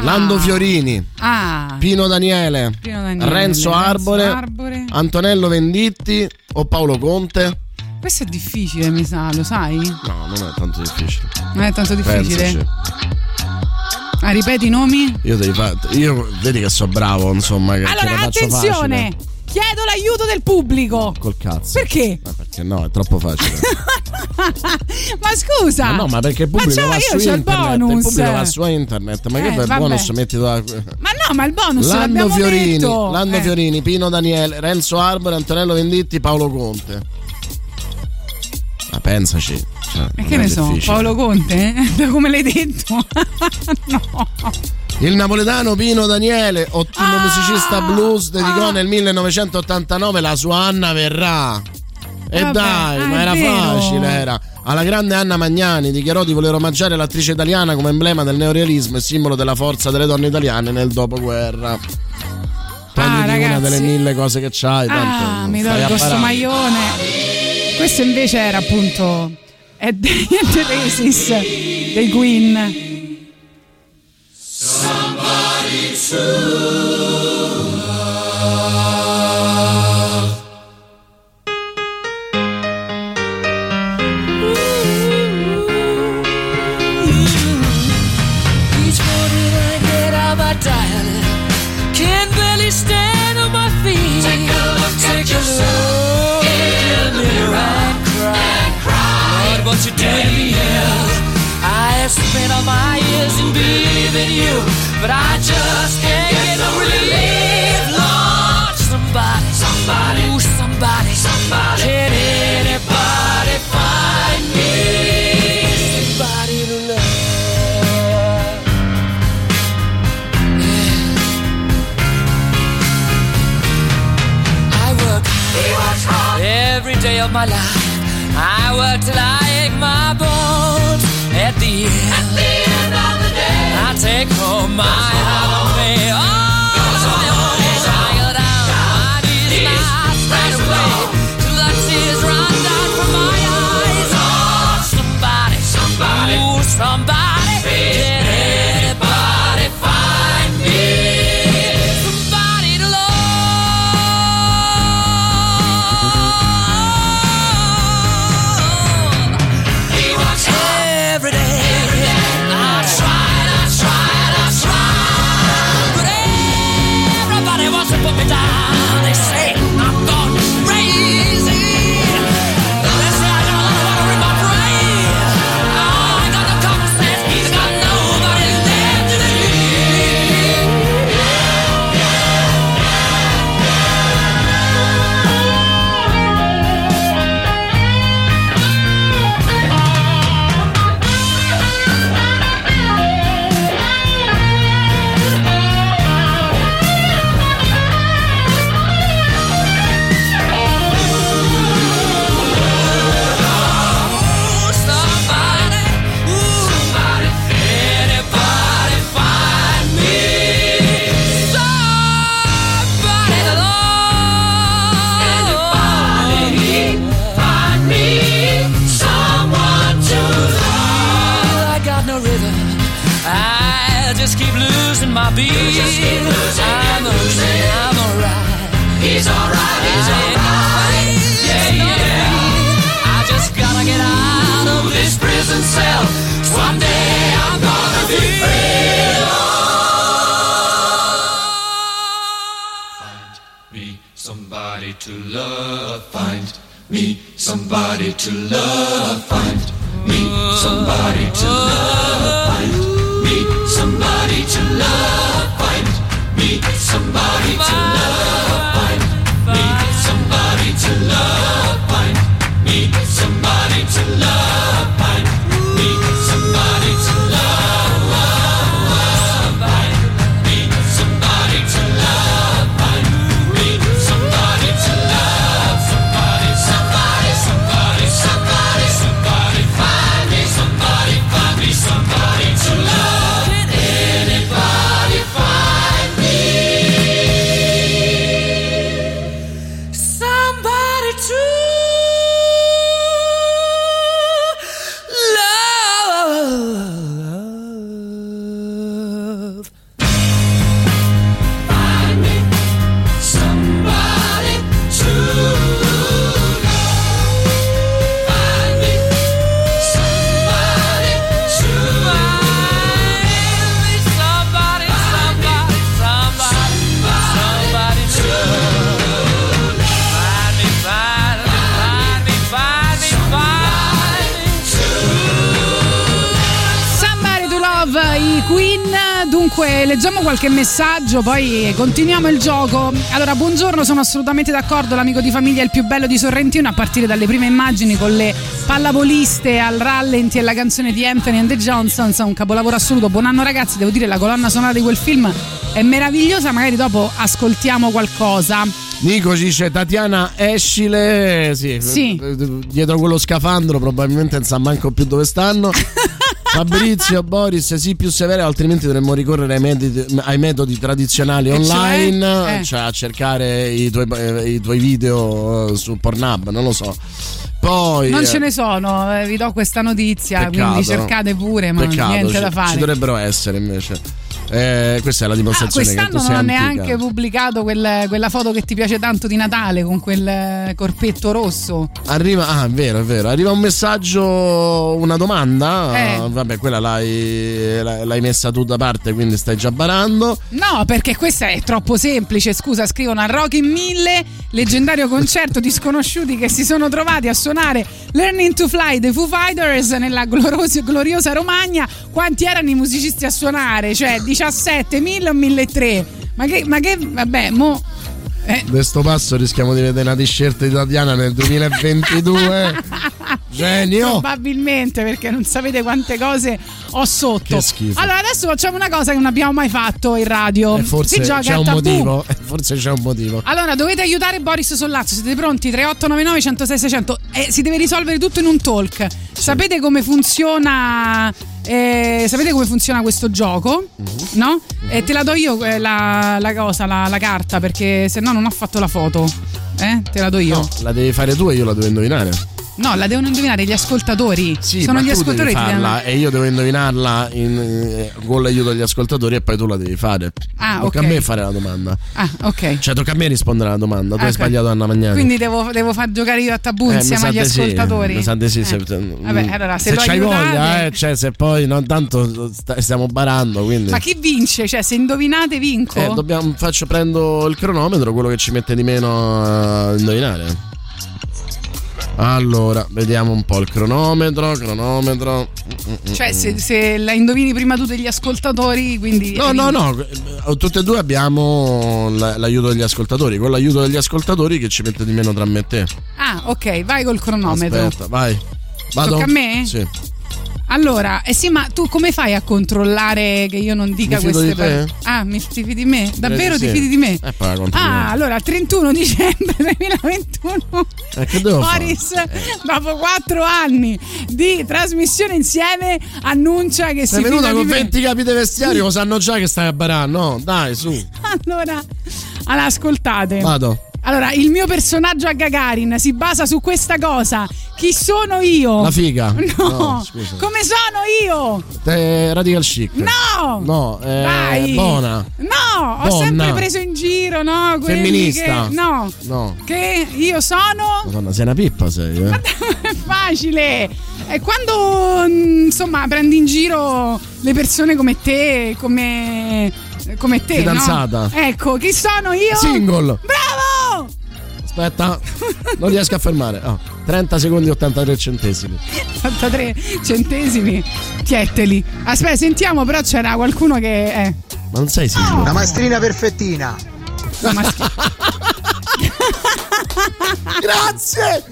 Lando Fiorini, Ah, Pino Daniele, Pino Daniele, Renzo Renzo Arbore, Arbore. Antonello Venditti o Paolo Conte? questo è difficile, mi sa, lo sai? No, non è tanto difficile. Non è tanto difficile. Pensaci. Ah, ripeti i nomi? Io devi fare. Io vedi che so bravo, insomma. Che, Allora, attenzione! facile. Chiedo l'aiuto del pubblico. Col cazzo. Perché? Ma perché no, è troppo facile. Ma scusa! Ma no, ma perché il pubblico va su il internet. Il bonus. pubblico va su internet. Ma Eh, che per vabbè. bonus metti da. Ma no, ma il bonus Lando Fiorini, detto. Lando Eh. Fiorini, Pino Daniele, Renzo Arbore, Antonello Venditti, Paolo Conte. Ma pensaci. Cioè, E che ne so, difficile. Paolo Conte? Da come l'hai detto? no. Il napoletano Pino Daniele, ottimo Ah! musicista blues, dedicò nel 1989 la sua Anna Verrà. E Vabbè, dai, ah, ma era vero. facile, era. Alla grande Anna Magnani dichiarò di voler omaggiare l'attrice italiana come emblema del neorealismo e simbolo della forza delle donne italiane nel dopoguerra. Togliti una ragazzi. delle mille cose che c'hai, tanto Ah, mi sto parare. maglione. Questo invece era appunto è The Races dei Queen. Each I have spent all my years in believing you. But I just can't get no relief. Lord, somebody Somebody Ooh, somebody Somebody Can anybody find me? Somebody to love. I work hard. every day of my life. I work till I ache my bones. At the end, of the day, I take home my hard messaggio, poi continuiamo il gioco. Allora, buongiorno, sono assolutamente d'accordo. L'amico di famiglia è il più bello di Sorrentino, a partire dalle prime immagini con le pallavoliste al rallenti e la canzone di Anthony and the Johnsons. Un capolavoro assoluto. Buon anno, ragazzi. Devo dire, la colonna sonora di quel film è meravigliosa. Magari dopo ascoltiamo qualcosa. Nico ci dice Tatiana Escile. Sì, Sì. dietro quello scafandro, probabilmente non sa manco più dove stanno. Fabrizio, Boris, sì, più severe, altrimenti dovremmo ricorrere ai metodi, ai metodi tradizionali E cioè? online, Eh. cioè a cercare i tuoi, eh, i tuoi video eh, su Pornhub, non lo so. Poi. Non eh, ce ne sono, eh, vi do questa notizia, Peccato. quindi cercate pure, ma Peccato, niente ci, da Ci fare. dovrebbero essere invece. Eh, questa è la Ah, dimostrazione tu quest'anno non ho antica. neanche pubblicato quel- quella foto che ti piace tanto di Natale con quel eh, corpetto rosso. Arriva, ah, è vero, è vero. Arriva un messaggio, una domanda. Eh. Vabbè, quella l'hai, l'hai messa tu da parte, quindi stai già barando. No, perché questa è troppo semplice. Scusa, scrivono a Rocky in Mille, leggendario concerto di sconosciuti che si sono trovati a suonare Learning to Fly dei Foo Fighters nella gloriosa Romagna. Quanti erano i musicisti a suonare? Cioè 17, 1000 o 1300? Ma che, ma che, vabbè, mo. Eh, Da sto passo rischiamo di vedere una t-shirt di Tatiana nel 2022. Genio! Probabilmente perché non sapete quante cose ho sotto. Che schifo. Allora adesso facciamo una cosa che non abbiamo mai fatto in radio. E forse si gioca c'è un motivo. eh, Forse c'è un motivo. Allora, dovete aiutare Boris Sollazzo. Siete pronti? 3899 106 600. E si deve risolvere tutto in un talk. Sapete come funziona? Eh, sapete come funziona questo gioco? Mhm. No? E te la do io eh, la, la cosa, la, la carta, perché se no non ho fatto la foto. Eh? Te la do io. No, la devi fare tu e io la devo indovinare. No, la devono indovinare gli ascoltatori. Sì, Sono gli ascoltatori che farla e io devo indovinarla in- eh, con l'aiuto degli ascoltatori e poi tu la devi fare. Ah, tocca ok. a me fare la domanda. Ah, ok. Cioè, tocca a me rispondere alla domanda. Tu Ah, hai ok. sbagliato Anna Magnani. Quindi devo, devo far giocare io a tabù Eh, insieme agli di sì, ascoltatori. mi sa di sì, Eh. se, Vabbè, allora, se, lo c'hai aiutate- voglia, eh, cioè, se poi non tanto sta- stiamo barando, quindi. Ma chi vince? Cioè, se indovinate, vinco? Eh, dobbiamo, faccio, prendo il cronometro, quello che ci mette di meno a indovinare. Allora, vediamo un po' il cronometro. Cronometro. Mm, mm, Cioè, mm. se, se la indovini prima tu degli ascoltatori, quindi. No, no, no, eh, tutte e due abbiamo l'aiuto degli ascoltatori. Con l'aiuto degli ascoltatori che ci mette di meno tra me e te. Ah, ok, vai col cronometro. Aspetta, vai. Vado? Tocca a me? Sì. Allora, eh sì, ma tu come fai a controllare che io non dica queste parole? Ah, mi ti fidi di me? Davvero ti fidi di me? Eh. Ah, allora, 31 dicembre 2021. Eh, che devo? Boris, dopo quattro anni di trasmissione insieme, annuncia che Sei si venuta fida con di me. 20 capi di vestiario, lo sanno già che stai a barare. No, dai, su. Allora, allora, ascoltate. Vado. Allora, il mio personaggio a Gagarin si basa su questa cosa. Chi sono io? La figa. No, No, scusa. come sono io? Te, radical chic. No! No, eh, Dai! buona. No, ho sempre preso in giro, no? Quelli Femminista. Che, no, No. che io sono. Madonna, sei una pippa, sei. Eh? È facile. E quando mm, insomma prendi in giro le persone come te, come, come te, Fidanzata. no? Ecco, chi sono io? Single. Bravo! Aspetta, non riesco a fermare. Oh, 30 secondi e 83 centesimi. 83 centesimi. Tieteli. Aspetta, sentiamo, però c'era qualcuno che. Eh. Ma non sei sicuro? Una maestrina perfettina. La mas- Grazie!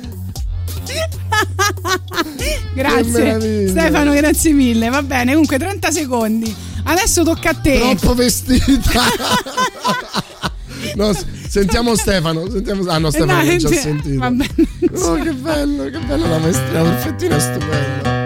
Che grazie. Stefano, grazie mille. Va bene, comunque 30 secondi. Adesso tocca a te. Troppo vestita. No, sentiamo Stefano. Sentiamo... Ah no, Stefano Eh, l'ho già cioè, sentito. Oh, che bello, che bello la maestria perfettina, stupenda.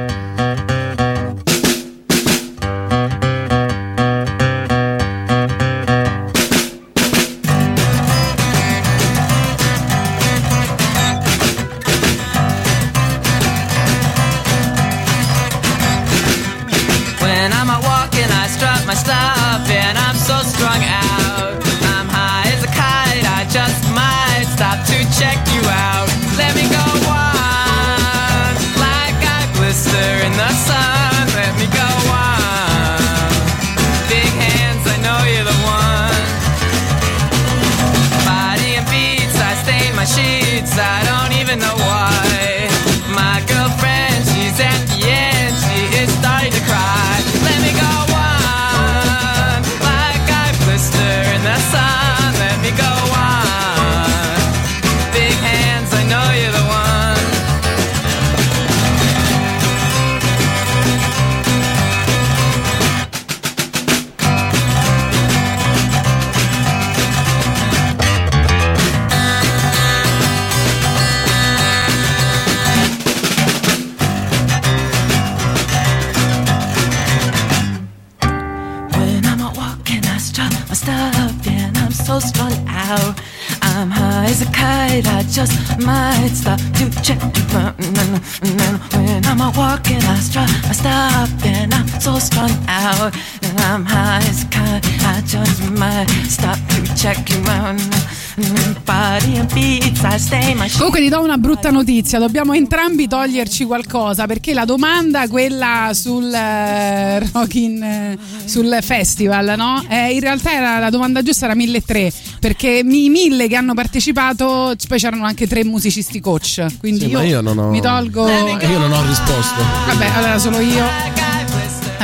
Comunque ti do una brutta notizia, dobbiamo entrambi toglierci qualcosa perché la domanda, quella sul eh, Rock in, eh, sul festival, no? Eh, in realtà era, la domanda giusta era 1300 perché i mille che hanno partecipato, poi c'erano anche tre musicisti coach, quindi Sì, io, ma io non ho. mi tolgo... Io non ho risposto. Vabbè, allora solo io.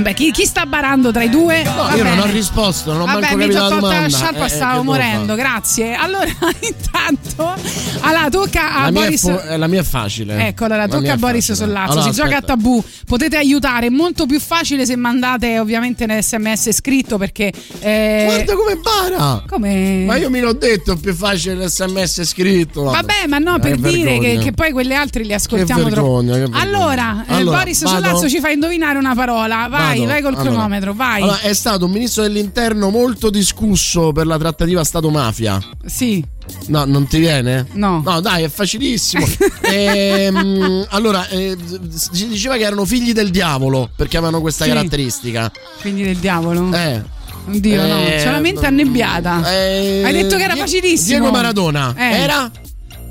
Vabbè, chi, chi sta barando tra i due? No, Va io non ho risposto, non ho Vabbè, manco capito la domanda. sciarpa, Eh, eh, stavo che morendo, grazie. Allora, intanto, allora, tocca a La mia, Boris. fu- eh, la mia è facile. Ecco, allora La tocca mia a Boris facile. Sollazzo. Allora, si gioca a aspetta. tabù. Potete aiutare. È molto più facile se mandate, ovviamente, nell'SMS scritto perché. eh, Guarda come bara! Come? Ma io mi l'ho detto, è più facile l'SMS scritto. Vabbè, ma no, Eh, per dire che, che poi quelle altre le Che ascoltiamo troppo. vergogna, che. Allora, Allora, Boris vado? Sollazzo ci fa indovinare una parola. Vai, Vado. vai col Allora. cronometro, vai. Allora, è stato un ministro dell'interno molto discusso per la trattativa Stato-mafia. Sì. No, non ti viene? No. No, dai, è facilissimo. Ehm, allora, eh, si diceva che erano figli del diavolo perché avevano questa Sì. caratteristica. Quindi del diavolo. Eh. Oddio, no, Eh, c'è una mente annebbiata. Eh, Hai detto che era facilissimo. Diego Maradona. Eh. Era?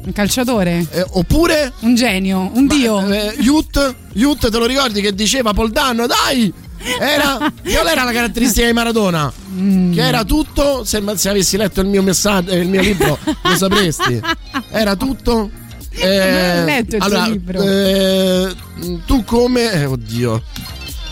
Un calciatore? Eh, oppure? Un genio, un dio. Eh, Youth, Youth, te lo ricordi che diceva Poldanno, dai! Era, qual era la caratteristica di Maradona? Mm. Che era tutto, se, se avessi letto il mio messaggio, il mio libro, lo sapresti. Era tutto. eh, Non letto il allora, libro. eh, tu come. eh, oddio.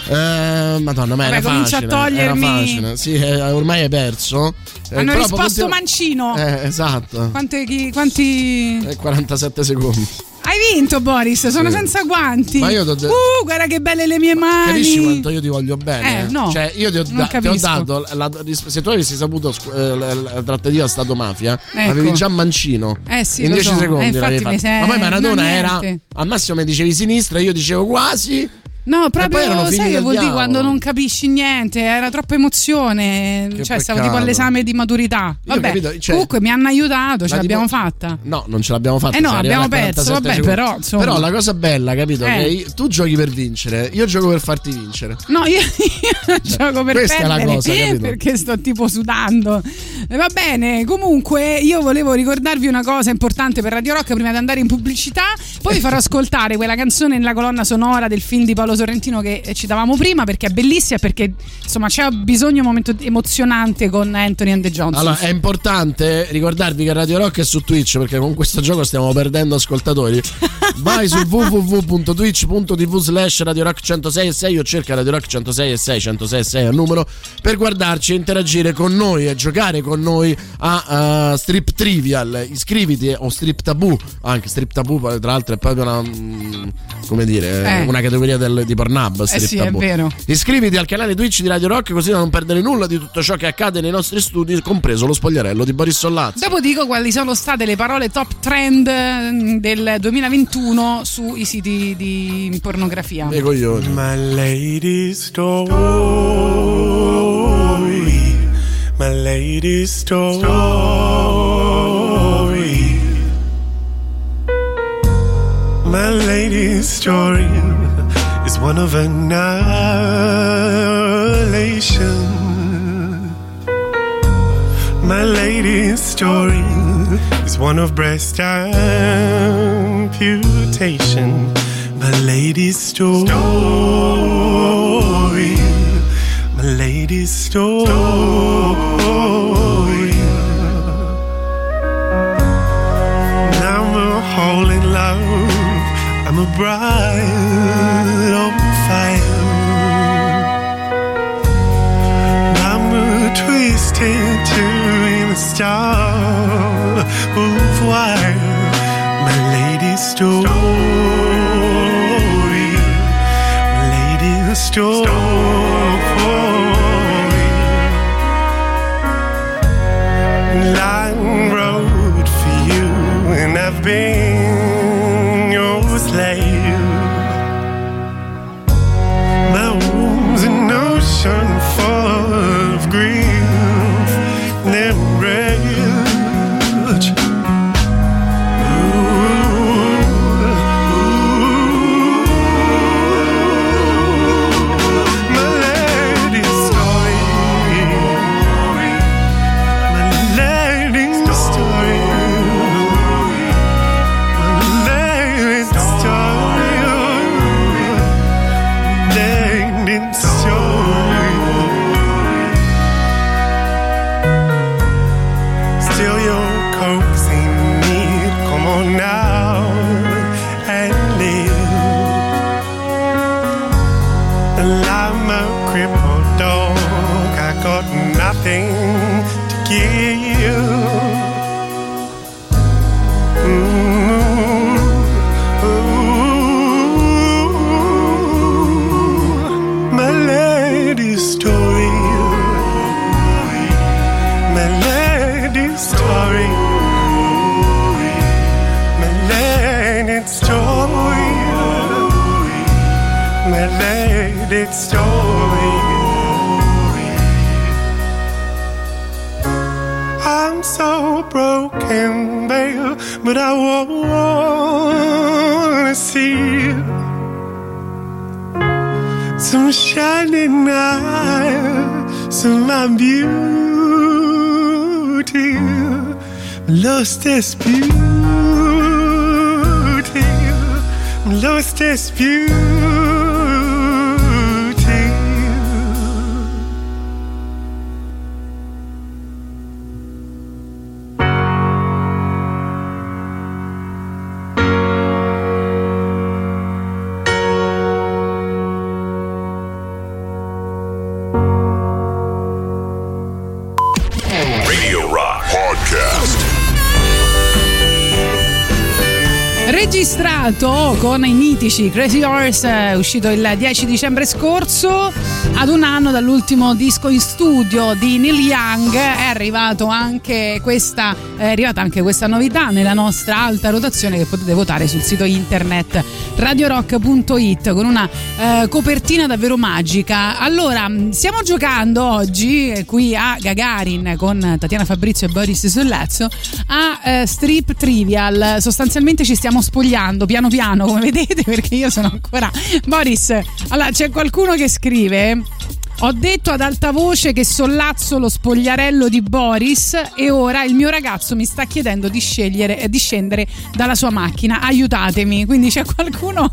Eh, Madonna, ma Vabbè, era comincia a facile. Era togliermi. facile. Sì, eh, ormai hai perso. Eh, Hanno risposto continua- Mancino. Eh, esatto. Quanti, chi- quanti- Eh, 47 secondi. Hai vinto, Boris. Sono Sì. senza guanti. Ma io t'ho detto- Uh, guarda che belle le mie mani. Capisci quanto io ti voglio bene? Eh, no. Cioè, io ti ho, da- ti ho dato. la- se tu avessi saputo eh, la, trattativa Stato-mafia, Ecco. avevi già Mancino. Eh sì, In lo 10 so. secondi Eh, l'avevi fatto. Ma poi Maradona era. Al massimo mi dicevi sinistra, io dicevo quasi. No, proprio sai che vuol dire quando non capisci niente, era troppa emozione, Che cioè stavo peccato. tipo all'esame di maturità. Vabbè, capito, cioè, comunque mi hanno aiutato, ce la l'abbiamo tipo- fatta. No, non ce l'abbiamo fatta. Eh no, abbiamo perso, 47 vabbè, secondi. però, insomma. Però la cosa bella, capito? Eh. Che io- tu giochi per vincere, io gioco per farti vincere. No, io, io gioco per questa è la perdere cosa, capito? perché sto tipo sudando. E va bene, comunque io volevo ricordarvi una cosa importante per Radio Rock prima di andare in pubblicità, poi vi farò ascoltare quella canzone nella colonna sonora del film di Paolo Sorrentino che eh, citavamo prima perché è bellissima e perché insomma c'è bisogno di un momento emozionante con Anthony and the Johnson. Allora, è importante ricordarvi che Radio Rock è su Twitch perché con questo gioco stiamo perdendo ascoltatori. Vai su www.twitch.tv slash Radio Rock 106 e 6 o cerca Radio Rock 106 e 6, 106 e 6 è il numero per guardarci e interagire con noi e giocare con noi a uh, Strip Trivial. Iscriviti o Strip Taboo, anche Strip poi, tra l'altro è proprio una mm, come dire, Eh. una categoria del- di Pornhub, Strip sì, è vero. Iscriviti al canale Twitch di Radio Rock così da non perdere nulla di tutto ciò che accade nei nostri studi, compreso lo spogliarello di Boris Sollazzo. Dopo dico quali sono state le parole top trend mm, del 2021 sui siti di pornografia. E coglioni. My lady's story. My lady's story. My lady's story is one of annihilation. My lady's story is one of breast amputation. My lady's story. My lady's story. I'm I'm a bride on fire. I'm a twisted to the star of wire. My lady's story. My lady's story. now. I wanna see some shining eyes of my beauty, lost this beauty, lost this beauty. Registrato con i mitici Crazy Horse, eh, uscito il 10 dicembre scorso, ad un anno dall'ultimo disco in studio di Neil Young, è, arrivato anche questa, è arrivata anche questa novità nella nostra alta rotazione che potete votare sul sito internet radiorock.it con una eh, copertina davvero magica. Allora, stiamo giocando oggi eh, qui a Gagarin con Tatiana Fabrizio e Boris Sollazzo a eh, Strip Trivial. Sostanzialmente ci stiamo spogliando piano piano, come vedete, perché io sono ancora Boris. Allora, c'è qualcuno che scrive ho detto ad alta voce che sollazzo lo spogliarello di Boris e ora il mio ragazzo mi sta chiedendo di scegliere e di scendere dalla sua macchina. Aiutatemi. Quindi c'è qualcuno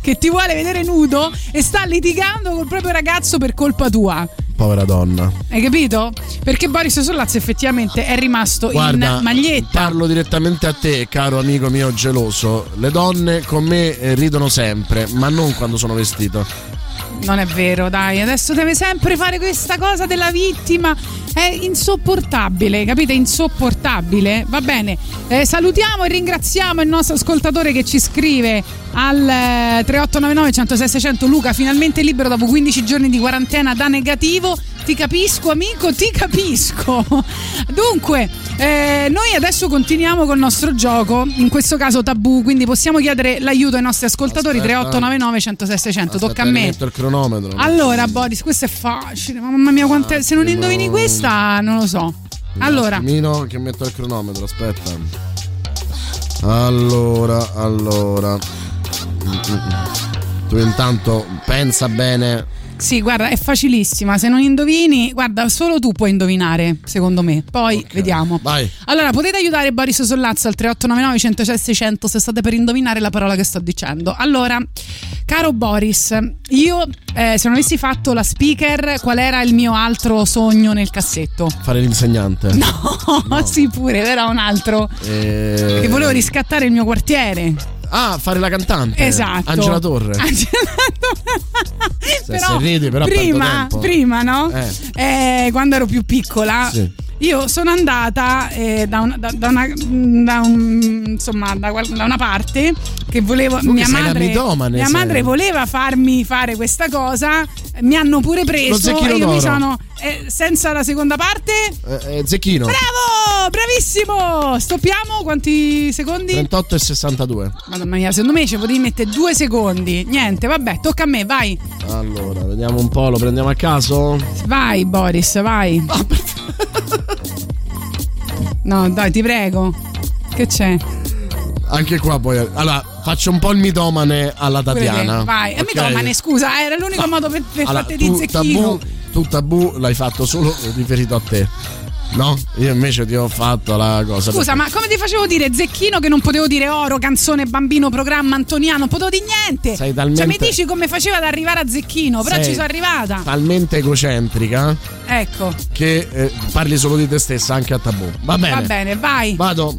che ti vuole vedere nudo e sta litigando col proprio ragazzo per colpa tua. Povera donna. Hai capito? Perché Boris Sollazzo effettivamente è rimasto Guarda, in maglietta. parlo direttamente a te, caro amico mio geloso. Le donne con me eh, ridono sempre, ma non quando sono vestito. Non è vero, dai, adesso deve sempre fare questa cosa della vittima. È insopportabile, capite? Insopportabile. Va bene, eh, salutiamo e ringraziamo il nostro ascoltatore che ci scrive al eh, 3899 106 600 Luca, finalmente libero dopo 15 giorni di quarantena da negativo. Ti capisco, amico, ti capisco. Dunque, eh, noi adesso continuiamo col nostro gioco, in questo caso tabù, quindi possiamo chiedere l'aiuto ai nostri ascoltatori Aspetta. 3899 106 600. Tocca a me. Metto il cronometro. Allora, Boris, questo è facile. Mamma mia, quante... se non indovini questa, non lo so. Allora, Mino che metto il cronometro, aspetta. Allora, allora. Mm, mm, mm. Tu intanto pensa bene. Sì, guarda, è facilissima. Se non indovini, guarda, solo tu puoi indovinare, secondo me. Poi vediamo. Vai. Allora, potete aiutare Boris Sollazzo al 3899 106 600 se state per indovinare la parola che sto dicendo. Allora, caro Boris, io eh, se non avessi fatto la speaker, qual era il mio altro sogno nel cassetto? Fare l'insegnante. No, sì, pure, però un altro. Eh, Che volevo riscattare il mio quartiere. Ah, fare la cantante. Esatto. Angela Torre. Se, però, se ridi, però prima, prima, no? Eh. Eh, quando ero più piccola. Sì. Io sono andata eh, da, una, da- da una, da un- insomma, da, una parte che volevo. Comunque mia madre, mia madre voleva farmi fare questa cosa. Mi hanno pure preso e io mi d'oro. sono. eh, senza la seconda parte. Eh, eh, Zecchino. Bravo! Bravissimo! Stoppiamo quanti secondi? 38 e 62. Madonna mia, secondo me ci potevi mettere due secondi. Niente, vabbè, tocca a me, vai. Allora, vediamo un po', lo prendiamo a caso. Vai, Boris, vai. No, dai, ti prego. Che c'è? Anche qua poi. Allora, faccio un po' il mitomane alla Tatiana. Vai. E ok? mi domani, scusa, era l'unico modo per, per Allora, farti di zecchino. tabù, tu tabù l'hai fatto solo riferito a te. No? Io invece ti ho fatto la cosa. Scusa, ma come ti facevo dire zecchino che non potevo dire oro, canzone, bambino, programma, antoniano, non potevo dire niente. Sei talmente- Cioè, mi dici come faceva ad arrivare a zecchino, però Sei ci sono arrivata. talmente egocentrica Ecco. che eh, parli solo di te stessa anche a tabù. Va bene. Va bene, vai. Vado.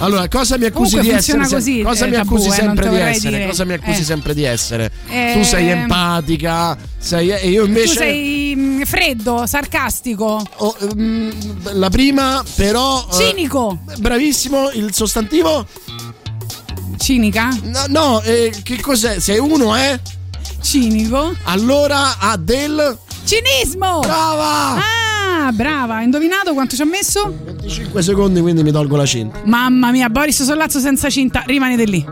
Allora, cosa mi accusi Comunque di essere? così, cosa eh, mi Tabù, accusi eh, di essere? Cosa mi accusi Eh. sempre di essere? Eh, Tu sei empatica, sei e io invece Tu sei mm, freddo, sarcastico, Oh, mm, la prima però eh, cinico. bravissimo il sostantivo? Cinica? No, no, eh, che cos'è? Se uno è Cinico. allora ha del Cinismo! Brava! Ah, brava. Hai indovinato quanto ci ha messo? 5 secondi, quindi mi tolgo la cinta. Mamma mia, Boris Sollazzo senza cinta. Rimanete lì.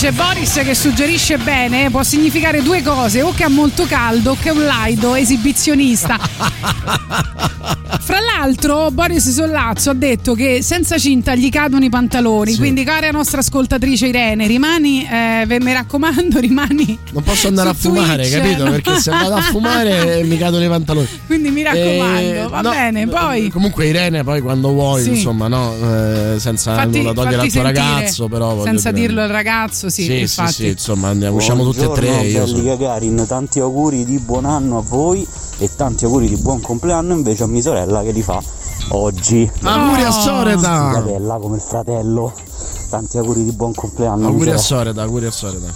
Dice Boris che suggerisce bene, può significare due cose, o che ha molto caldo o che è un laido esibizionista. Fra l'altro Boris Sollazzo ha detto che senza cinta gli cadono i pantaloni, Sì. quindi cara nostra ascoltatrice Irene, rimani, eh, ve- mi raccomando, rimani. Non posso andare a fumare, Twitch. capito? Perché se vado a fumare mi cadono i pantaloni. Quindi mi raccomando, Eh, va no, bene, poi... Comunque Irene poi quando vuoi, Sì. insomma, no, eh, senza Fatti- nulla togliere al tuo sentire, ragazzo, però senza dire- dirlo al ragazzo, sì, Sì, sì, infatti. sì, insomma, andiamo, usciamo tutti e tre. Io belli sono- Gagarin, tanti auguri di buon anno a voi e tanti auguri di buon compleanno invece a mia sorella che li fa oggi. Auguri a Soreta! Fratella come il fratello. Tanti auguri di buon compleanno. Auguri a sorella. Soreta, auguri a Soreta.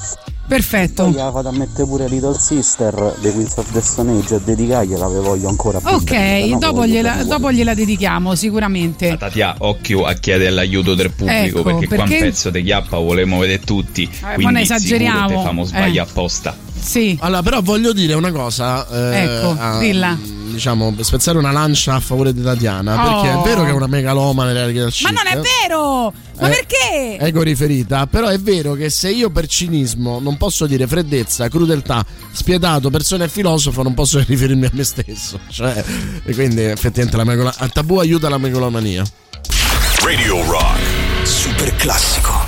Perfetto. Poi la fate a mettere pure Little Sister dei Queens of the Stone Age a dedicargliela ve voglio ancora più Ok, bella, no? dopo, gliela, dopo gliela dedichiamo sicuramente. Tatia, occhio a chiedere l'aiuto del pubblico Ecco, perché, qua perché- un pezzo di chiappa volevamo vedere tutti. ma quindi ne esageriamo. sicuro te famo sbagliare Eh. apposta. Sì. Allora, però voglio dire una cosa. eh, Ecco, a- dilla. Diciamo, spezzare una lancia a favore di Tatiana. Oh. Perché è vero che è una megalomane della Ma non è vero! Ma Eh, perché? Ego riferita, però è vero che se io per cinismo non posso dire freddezza, crudeltà, spietato, persona e filosofo, non posso riferirmi a me stesso. Cioè, e quindi effettivamente la megalo- il tabù aiuta la megalomania. Radio Rock. Super classico.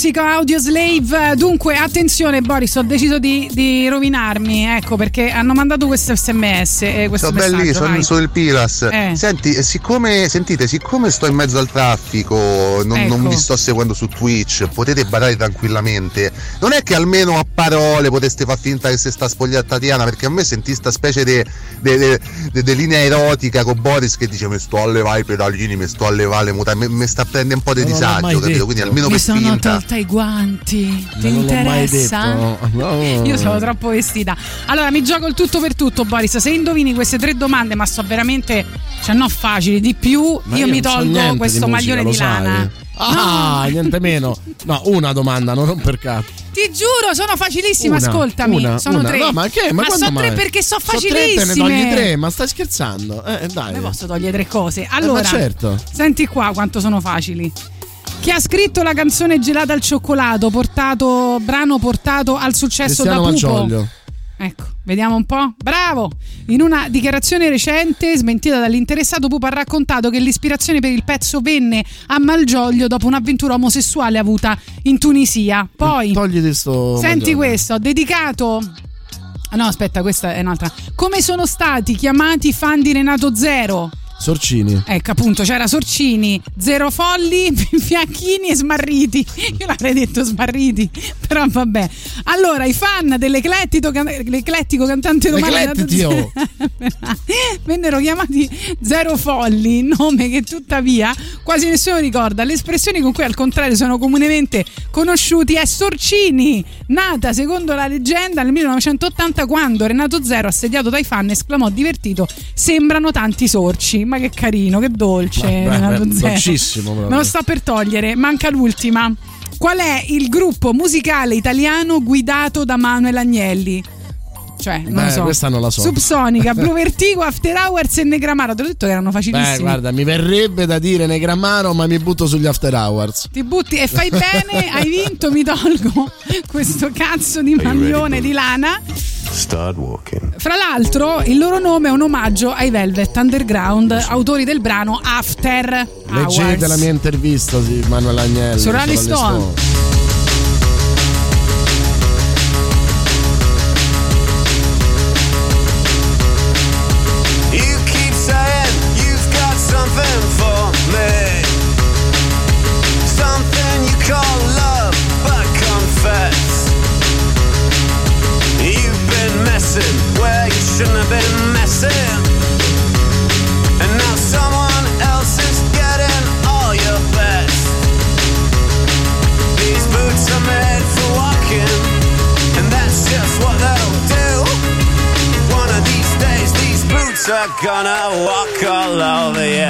Classico Audio Slave. Dunque, attenzione, Boris, ho deciso di, di rovinarmi. Ecco perché hanno mandato questo sms. Eh, questo Sono belli, sono sul Pilas. Eh. Senti, eh, siccome, sentite, siccome sto in mezzo al traffico, non, non Ecco. vi sto seguendo su Twitch, potete barare tranquillamente. Non è che almeno a parole poteste far finta che si sta spogliata Tatiana, perché a me sentì sta specie di linea erotica con Boris che dice mi sto a levare i pedalini, mi sto a levare le mutande, mi sta a prendere un po' di Non disagio, capito? detto. Quindi almeno Mi per sono finta. tolta i guanti. Ti Non l'ho mai interessa? detto. No. Io sono troppo vestita. Allora, mi gioco il tutto per tutto, Boris. Se indovini queste tre domande, ma so veramente, cioè, no facili, di più, io, io mi so tolgo niente questo di musica, maglione di sai. lana. Ah, niente meno. No, una domanda, non romper cazzo. Ti giuro, sono facilissime, Una, ascoltami. una, sono una. tre. No, ma che? Ma quando sono tre perché sono Sono facilissime. tre, te ne togli tre, ma stai scherzando? Eh, dai. Come posso togliere tre cose? Allora, ma certo. senti qua quanto sono facili. Chi ha scritto la canzone Gelata al cioccolato, portato, brano portato al successo Cristiano da Pupo? Malgioglio. Ecco, vediamo un po'. Bravo! In una dichiarazione recente, smentita dall'interessato, Pupo ha raccontato che l'ispirazione per il pezzo venne a Malgioglio dopo un'avventura omosessuale avuta in Tunisia. Poi, Togliti sto. senti Malgioglio. questo, ho dedicato... Ah, No, aspetta, questa è un'altra. Come sono stati chiamati i fan di Renato Zero? Sorcini. Ecco, appunto, c'era Sorcini, Zero Folli, Fianchini e Smarriti. Io l'avrei detto Smarriti, però vabbè. Allora, i fan dell'eclettico, can- l'eclettico cantante romano. Zero vennero chiamati Zero Folli, nome che tuttavia quasi nessuno ricorda. L'espressione con cui al contrario sono comunemente conosciuti è Sorcini, nata secondo la leggenda nel 1980 quando Renato Zero, assediato dai fan, esclamò divertito sembrano tanti sorci. Ma che carino, che dolce Zero. dolcissimo. Me lo sto per togliere, manca l'ultima. Qual è il gruppo musicale italiano guidato da Manuel Agnelli? Cioè, non Beh, lo so. questa non la so. Subsonica, Blue Vertigo, After Hours e Negramaro. Te l'ho detto che erano facilissimi. Beh, guarda, mi verrebbe da dire Negramaro, ma mi butto sugli after hours. Ti butti e fai bene, hai vinto, mi tolgo questo cazzo di maglione di lana. Start walking. Fra l'altro, il loro nome è un omaggio ai Velvet Underground, autori del brano After Leggete Hours. la mia intervista di Manuel Agnelli. Su Rolling Stone. You gonna walk all over you.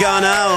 Gonna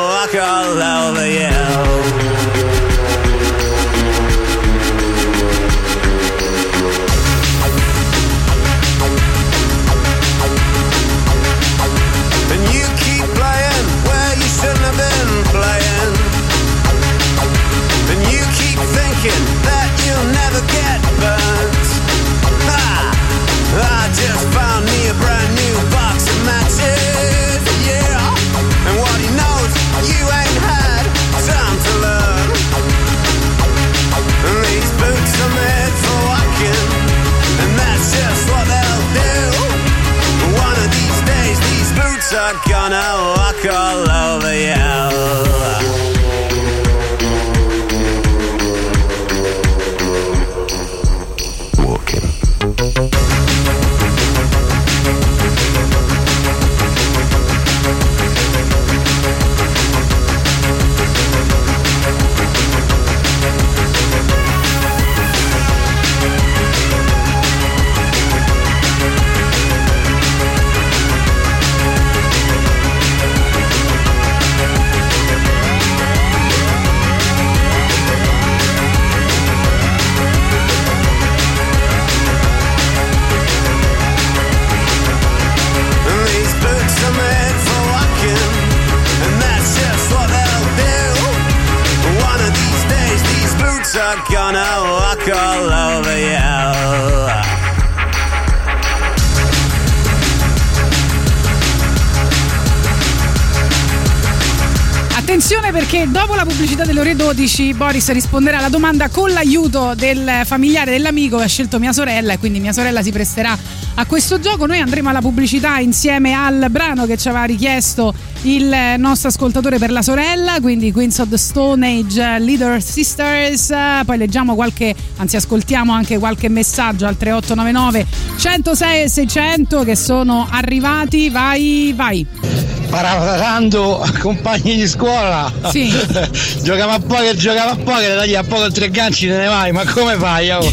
dopo la pubblicità delle ore 12 Boris risponderà alla domanda con l'aiuto del familiare dell'amico che ha scelto mia sorella e quindi mia sorella si presterà a questo gioco. Noi andremo alla pubblicità insieme al brano che ci aveva richiesto il nostro ascoltatore per la sorella, quindi Queens of the Stone Age Leader Sisters. Poi leggiamo qualche, anzi ascoltiamo anche qualche messaggio al 3899 106 e 600 che sono arrivati. Vai, vai. Parafrasando compagni di scuola. Sì. giocava a poker, giocava a poker, dagli a poco tre ganci te ne vai, ma come fai? oh?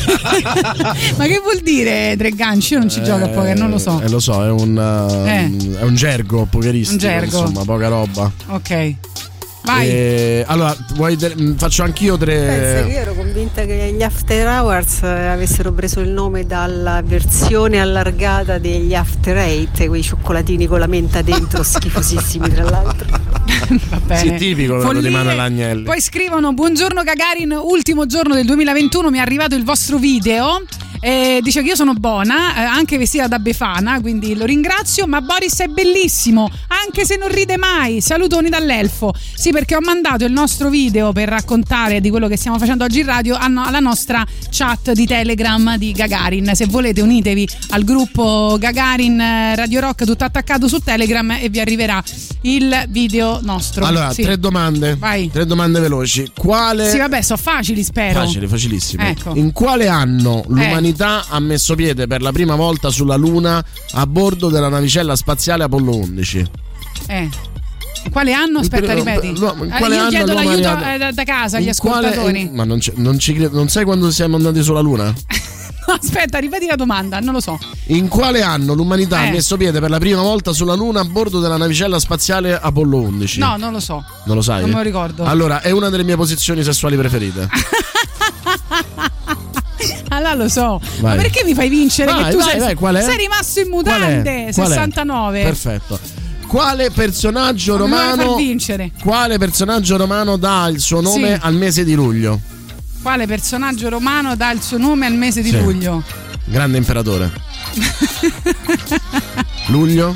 Ma che vuol dire tre ganci? Io non ci gioco a poker, non lo so. Eh, lo so, è un, uh, Eh. è un gergo pokeristico. Un gergo. Insomma, poca roba. Ok. Vai. E, allora, vuoi de- mh, faccio anch'io Pensa che tre. io ero convinta che gli After Hours eh, avessero preso il nome dalla versione allargata degli After Eight, quei cioccolatini con la menta dentro, schifosissimi tra l'altro. Va bene. Sì, tipico quello di Follie. Manuel Agnelli. Poi scrivono: Buongiorno Gagarin, ultimo giorno del 2021. Mi è arrivato il vostro video. Eh, dice che io sono buona, eh, anche vestita da Befana, quindi lo ringrazio. Ma Boris è bellissimo, anche se non ride mai. Salutoni dall'elfo. Sì, perché ho mandato il nostro video per raccontare di quello che stiamo facendo oggi in radio alla nostra chat di Telegram di Gagarin. Se volete, unitevi al gruppo Gagarin eh, Radio Rock, tutto attaccato su Telegram e vi arriverà il video nostro. Allora, Sì. tre domande. Vai. Tre domande veloci. Quale. Sì, vabbè, sono facili, spero. Facile, facilissime. Ecco. In quale anno l'umanità ha messo piede per la prima volta sulla Luna a bordo della navicella spaziale Apollo 11? Eh. Quale anno? Aspetta, ripeti. no, in Eh, quale io chiedo l'aiuto l'umanità- eh, da, da casa agli In quale- ascoltatori. in- ma non, non ci credo- non sai quando siamo andati sulla Luna? Aspetta, ripeti la domanda, non lo so. In quale anno l'umanità Eh. ha messo piede per la prima volta sulla Luna a bordo della navicella spaziale Apollo 11? No, non lo so. Non lo sai? Non me lo ricordo. Allora, è una delle mie posizioni sessuali preferite. Allora lo so. Vai. Ma perché mi fai vincere? Vai, che tu vai, sei, vai, qual è? sei rimasto in mutande. Qual è? 69. Perfetto. Quale personaggio romano. Quale personaggio romano dà il suo nome Sì. al mese di luglio? Quale personaggio romano dà il suo nome al mese di Sì. luglio? Grande imperatore. luglio?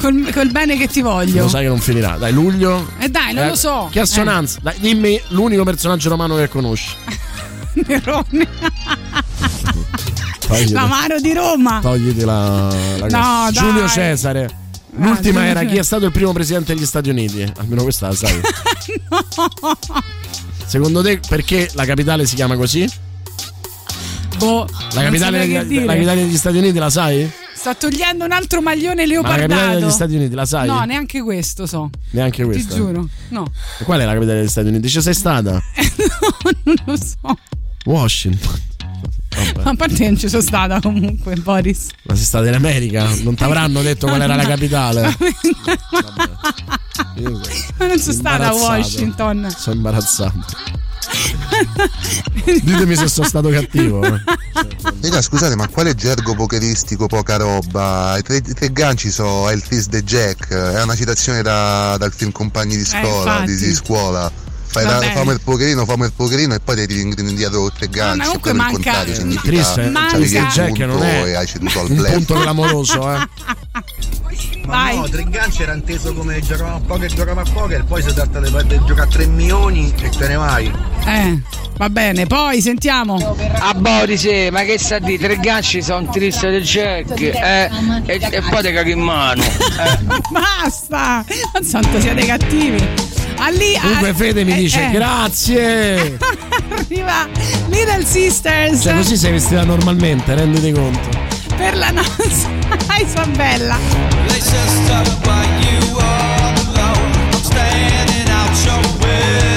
Col, col bene che ti voglio. Lo sai che non finirà. Dai, luglio. Eh dai, non Eh, lo so. Che assonanza? Dai, dimmi l'unico personaggio romano che conosci. Nerone. Togliti, L'amaro di Roma. togliti la, la No. Giulio Cesare. L'ultima Giulio era chi è stato il primo presidente degli Stati Uniti. Almeno questa la sai. Secondo te perché la capitale si chiama così? Boh, La capitale, che la capitale degli Stati Uniti la sai? Sta togliendo un altro maglione Ma la leopardato. capitale degli Stati Uniti la sai? No, neanche questo so. Neanche Ti questa. giuro. No, E Qual è la capitale degli Stati Uniti? Ci sei stata? non lo so. Washington. Vabbè. Ma a parte non ci sono stata comunque, Boris. Ma sei stata in America? Non ti avranno detto qual era la capitale? Io Ma non sono stata a. Washington. Sono imbarazzato. Ditemi se sono stato cattivo. eh. Raga, scusate, ma quale gergo pokeristico poca roba? I tre, i tre ganci sono El Fizz the Jack, è una citazione da- dal film Compagni di scuola, di, infatti. di scuola. Fai la, famo il pokerino, famo il pokerino e poi ti tiri indietro con tre ganci. ma e comunque per il manca- contrario significa Triste, Manca- c'avevi il Jack punto non è e hai ceduto al bluff. punto clamoroso, eh. Vai. No, tre ganci era inteso come giocavamo a poker, giocavamo a poker, poi si tratta di, di giocare a 3 milioni e te ne vai. Eh, va bene, poi sentiamo. A Boris, eh, ma che sa di tre ganci sono triste del Jack eh, e, e poi te caghi in mano. Basta! Non santo siete cattivi. Lì, Comunque Fede mi eh, dice eh, grazie. Arriva Little Sisters Cioè così sei vestita normalmente, renditi conto. per la nostra Isabella. Let's just talk about you all alone. I'm standing out your window.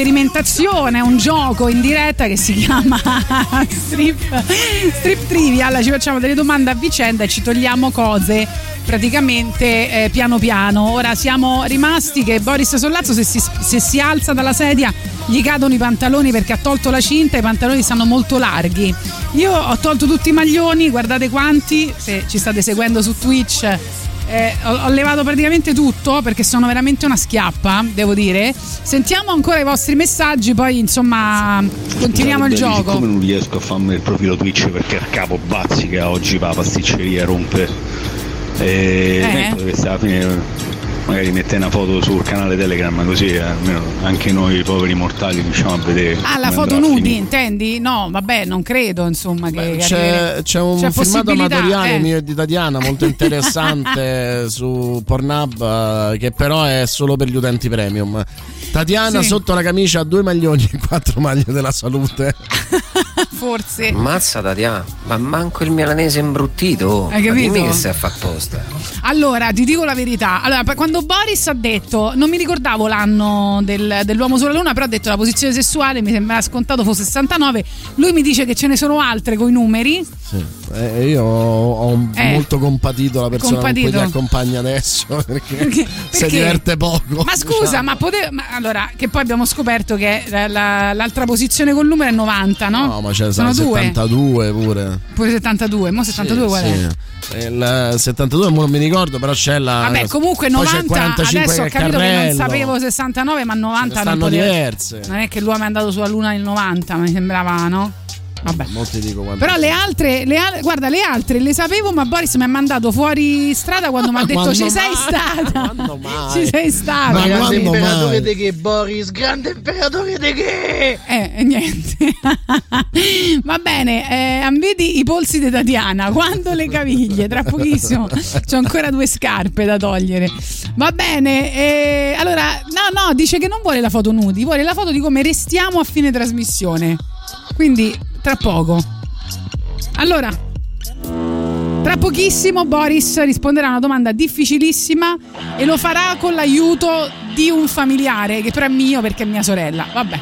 Sperimentazione, un gioco in diretta che si chiama Strip, Strip Trivial, ci facciamo delle domande a vicenda e ci togliamo cose praticamente eh, piano piano. Ora siamo rimasti che Boris Sollazzo se si, se si alza dalla sedia gli cadono i pantaloni perché ha tolto la cinta, i pantaloni stanno molto larghi. Io ho tolto tutti i maglioni, guardate quanti, se ci state seguendo su Twitch eh, ho, ho levato praticamente tutto perché sono veramente una schiappa, devo dire. Sentiamo ancora i vostri messaggi, poi insomma continuiamo il gioco. Siccome non riesco a farmi il profilo Twitch perché il capo Bazzica oggi va a pasticceria rompe. E Eh? potreste alla fine magari mettere una foto sul canale Telegram così eh, almeno anche noi poveri mortali riusciamo a vedere. Ah, la foto nudi, intendi? No, vabbè, non credo, insomma, che C'è, c'è un c'è filmato amatoriale eh. mio e di Tatiana molto interessante su Pornhub eh, che però è solo per gli utenti premium. Tatiana Sì. sotto la camicia ha due maglioni e quattro maglie della salute. Forse. Mazza Tatiana, ma manco il milanese imbruttito. Hai Ma capito? dimmi che stai a fare apposta. Allora, ti dico la verità. Allora, quando Boris ha detto, non mi ricordavo l'anno del- dell'uomo sulla luna, però ha detto la posizione sessuale, mi sembrava scontato fosse 69. Lui mi dice che ce ne sono altre con i numeri. Sì. Eh, io ho, Eh. molto compatito la persona con Compatito. cui ti accompagna adesso perché, Perché- si perché? diverte poco. Ma scusa, diciamo. ma poteva. ma allora, che poi abbiamo scoperto che la- la- l'altra posizione col numero è 90, no? No, ma c'è sono due. 72 pure. Pure 72. Mo 72 qual è? Sì. Il 72 mo non mi ricordo, però c'è la. Vabbè, comunque poi c'è 90 il 45 adesso ho capito che non Carrello. sapevo 69, ma 90 non diverse. Non è che l'uomo è andato sulla luna nel 90, mi sembrava, no? Vabbè. Molti dico quanto. Però le altre, le al- guarda, le altre le sapevo, ma Boris mi ha mandato fuori strada quando mi ha detto ci mai? sei stata. mai? Ci sei stata. Ma quando mai? di che, Boris? Grande imperatore di che? Eh, e niente. Va bene, eh, vedi i polsi di Tatiana, quando le caviglie, tra pochissimo. C'ho ancora due scarpe da togliere. Va bene, eh, allora, no, no, dice che non vuole la foto nudi, vuole la foto di come restiamo a fine trasmissione. Quindi, tra poco. Allora, tra pochissimo Boris risponderà a una domanda difficilissima e lo farà con l'aiuto di un familiare, che però è mio perché è mia sorella. Vabbè.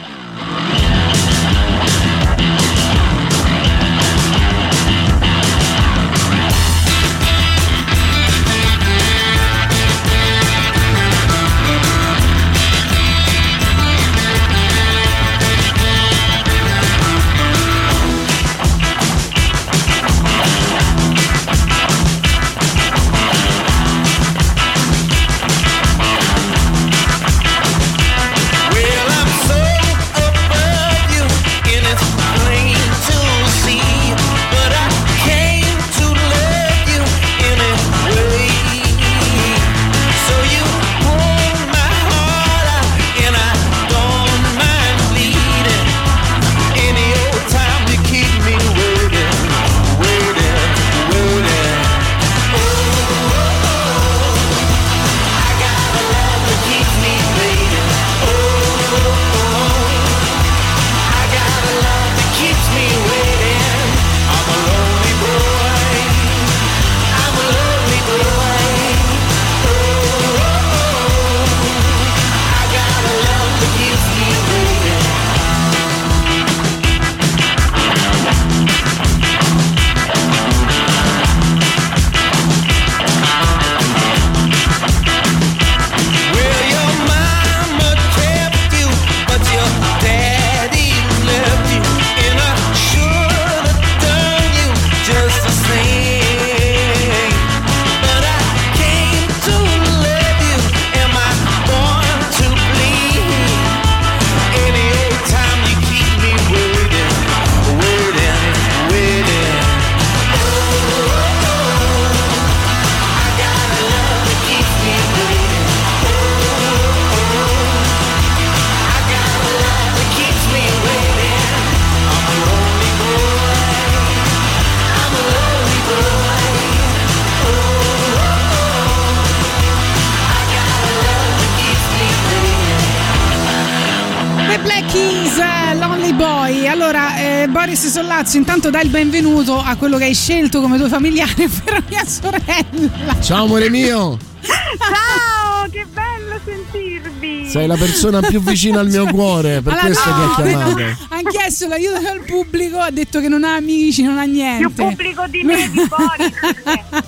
Dai il benvenuto a quello che hai scelto come tuo familiare, ovvero mia sorella. Ciao amore mio, Ciao, che bello sentirvi. sei la persona più vicina al mio cuore, per Allora, questo no, ti ho chiamato. no, ha chiesto l'aiuto dal pubblico, ha detto che non ha amici, non ha niente. Più pubblico di me, di Boris.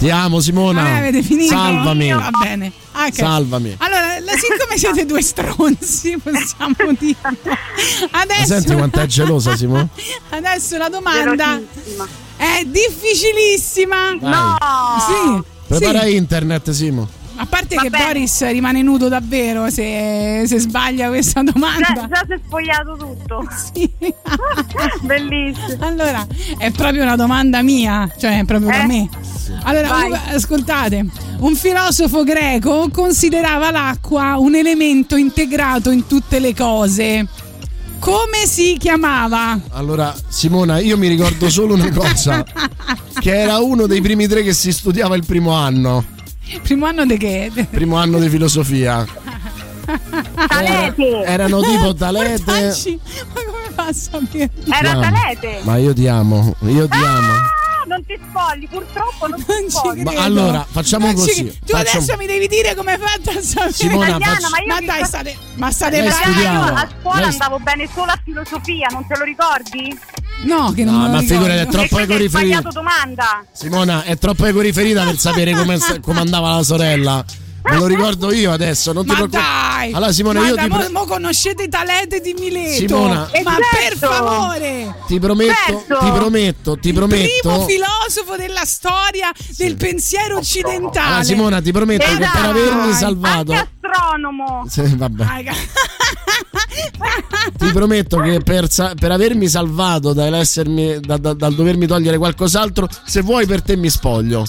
Ti amo Simona. Finito? Salvami. Va bene. Ah, ok. Salvami. Allora, siccome siete due stronzi, possiamo dire. Adesso, senti quanto è gelosa Simona? adesso la domanda è difficilissima. Vai. No. Sì. Prepara sì. internet Simo. A parte Va che bene. Boris rimane nudo davvero se, se sbaglia questa Già, domanda. già si è spogliato tutto. Sì. Bellissimo. Allora, è proprio una domanda mia, cioè è proprio da Eh? me. Allora, Vai. ascoltate, un filosofo greco considerava l'acqua un elemento integrato in tutte le cose. Come si chiamava? Allora, Simona, io mi ricordo solo una cosa: che era uno dei primi tre che si studiava il primo anno, Primo anno di che? primo anno di filosofia. Talete. Erano tipo Talete. Ma come fa a sapere? Era amo. Talete. Ma io ti amo, io ti amo. Ah, non spogli, purtroppo non Non ci spogli. Ma allora, facciamo Non ci così, credo. Tu facciamo- adesso mi devi dire come hai fatto a sapere. Simona, Italiana, faccio- ma io Ma dai, state, ma state bravi. io a scuola Lei- andavo bene solo a filosofia, non te lo ricordi? No, che non No, ma figurati, è troppo e sbagliato domanda. Simona, è troppo ecoriferita per sapere come, come andava la sorella. Me lo ricordo io adesso, non ti Ma preoccupare. dai! Allora, Simona, ma io da ti, mo, pre- mo conoscete i talenti di Mileto. Simona. Ma certo. per favore! ti prometto, Certo. ti prometto, ti Primo prometto. filosofo della storia del pensiero occidentale. Allora, Simona, ti prometto che per Esatto. avermi salvato. Anche astronomo. Sì, vabbè. Ti prometto che per, sa- per avermi salvato dall'essermi, da- da- dal dovermi togliere qualcos'altro, se vuoi per te mi spoglio.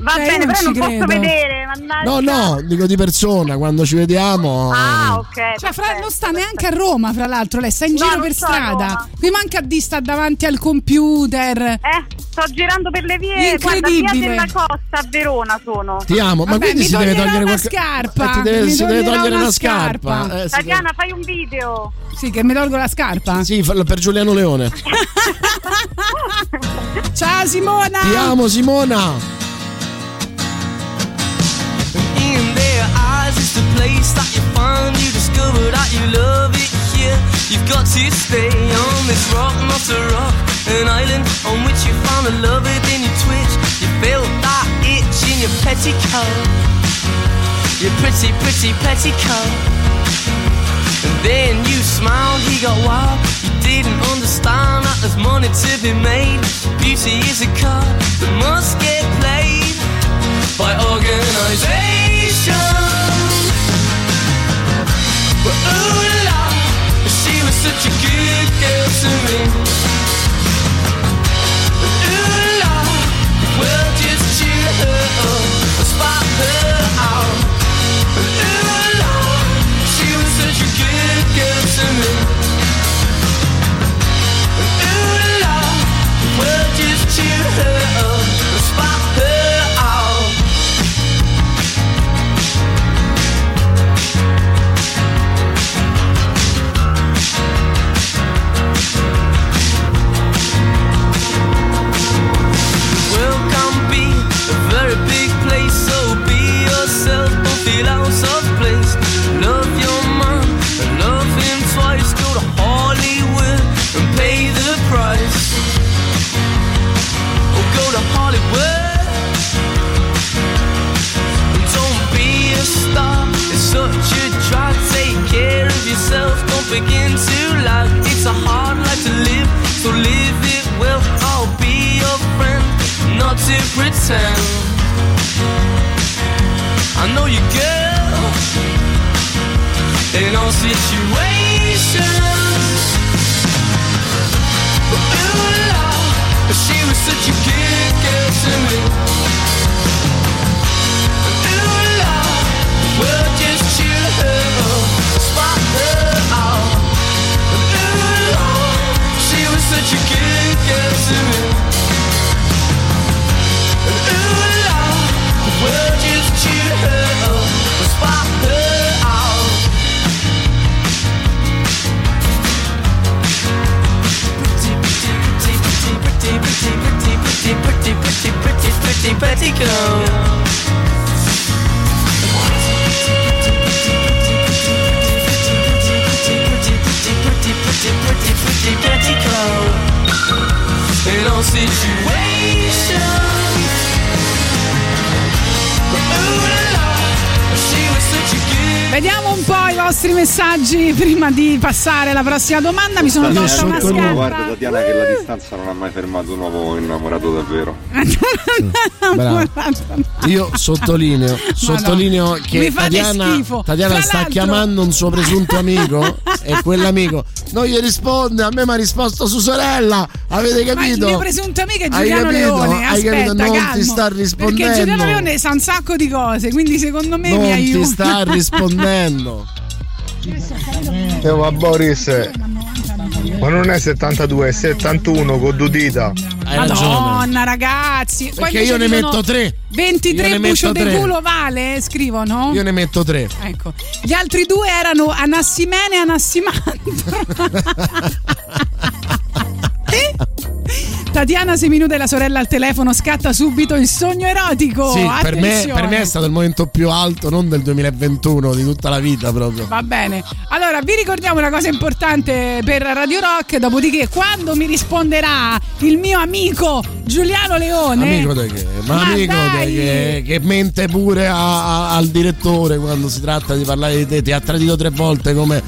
Va Eh, bene, non però non posso credo. vedere. Mannaggia. No, no, dico di persona, quando ci vediamo. Ah, ok. Cioè, fra, non sta neanche a Roma, fra l'altro, lei sta in No, giro per strada. Qui manca a di sta davanti al computer. Eh, sto girando per le vie. Guarda, via Incredibile. della costa a Verona sono. Ti amo, ma Vabbè, quindi si deve togliere una qualche scarpa. Eh, ti deve- si deve togliere una una scarpa. scarpa. Eh, Tatiana, fai un video. Sì, che mi tolgo la scarpa. Sì, fallo per Giuliano Leone. Ciao Simona! Ti amo, Simona. It's the place that you find. You discover that you love it here. You've got to stay on this rock, not a rock, an island on which you found a lover. Then you twitch, you feel that itch in your petticoat, your pretty, pretty petticoat. And then you smiled, he got wild. You didn't understand that there's money to be made. Beauty is a card that must get played by organization. Such a good girl to me. You, girl, in all situations. But ooh la, she was such a good girl to me. Ooh la, well just cheer her spot her out. Ooh la, she was such a good girl to me. petit, petit, petit, petit, petit, petit con. And situation Ooh la la She was such a Vediamo un po' i vostri messaggi prima di passare alla prossima domanda. Mi sono tolta una scarpa. Guarda Tatiana che la distanza non ha mai fermato un uomo innamorato davvero. Bravo. Io sottolineo, sottolineo che Tatiana. Tatiana sta l'altro- chiamando un suo presunto amico e quell'amico non gli risponde, a me mi ha risposto su sorella, avete Ma il capito? mio presunto amico è Giuliano capito? Leone. Hai Aspetta, capito? Non calmo. ti sta Perché rispondendo. Giuliano Leone sa un sacco di cose, quindi secondo me mi non ti aiuta. sta rispondendo. Eh, ma Boris, ma non è 72, è 71 con due dita. Hai ragione. Madonna, ragazzi. Poi Perché io ne metto tre. 23 Io ne bucio tre. culo vale? Scrivono. Io ne metto tre. Ecco. Gli altri due erano Anassimene e Anassimandro. Tatiana Seminuda e la sorella al telefono scatta subito il sogno erotico. Sì, per me, per me è stato il momento più alto, non del 2021, di tutta la vita proprio. Va bene. Allora, vi ricordiamo una cosa importante per Radio Rock. Dopodiché, quando mi risponderà il mio amico Giuliano Leone. Amico di che? Ma, Ma amico di che, che mente pure a- a- al direttore quando si tratta di parlare di te. Ti ha tradito tre volte come E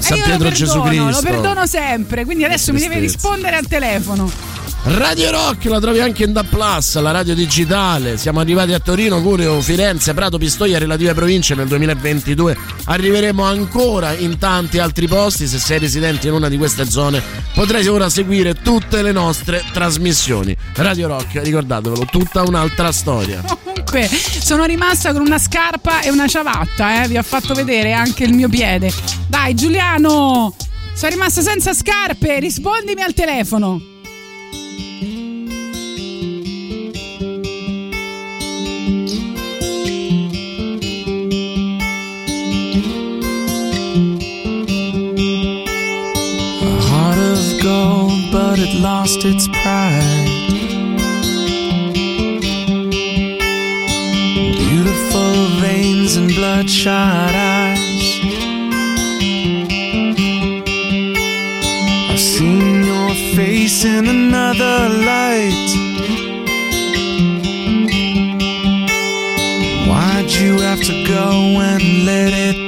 San Pietro lo Gesù perdono, Cristo. Lo perdono sempre. Quindi adesso mi deve rispondere al telefono. Radio Rock la trovi anche in Da Plus, la radio digitale. Siamo arrivati a Torino, Curio, Firenze, Prato, Pistoia relative province nel 2022. Arriveremo ancora in tanti altri posti. Se sei residente in una di queste zone, potrai ora seguire tutte le nostre trasmissioni. Radio Rock, ricordatevelo, tutta un'altra storia. Comunque, sono rimasta con una scarpa e una ciabatta. Eh. Vi ho fatto vedere anche il mio piede. Dai, Giuliano, sono rimasta senza scarpe. Rispondimi al telefono. But it lost its pride. Beautiful veins and bloodshot eyes. I've seen your face in another light. Why'd you have to go and let it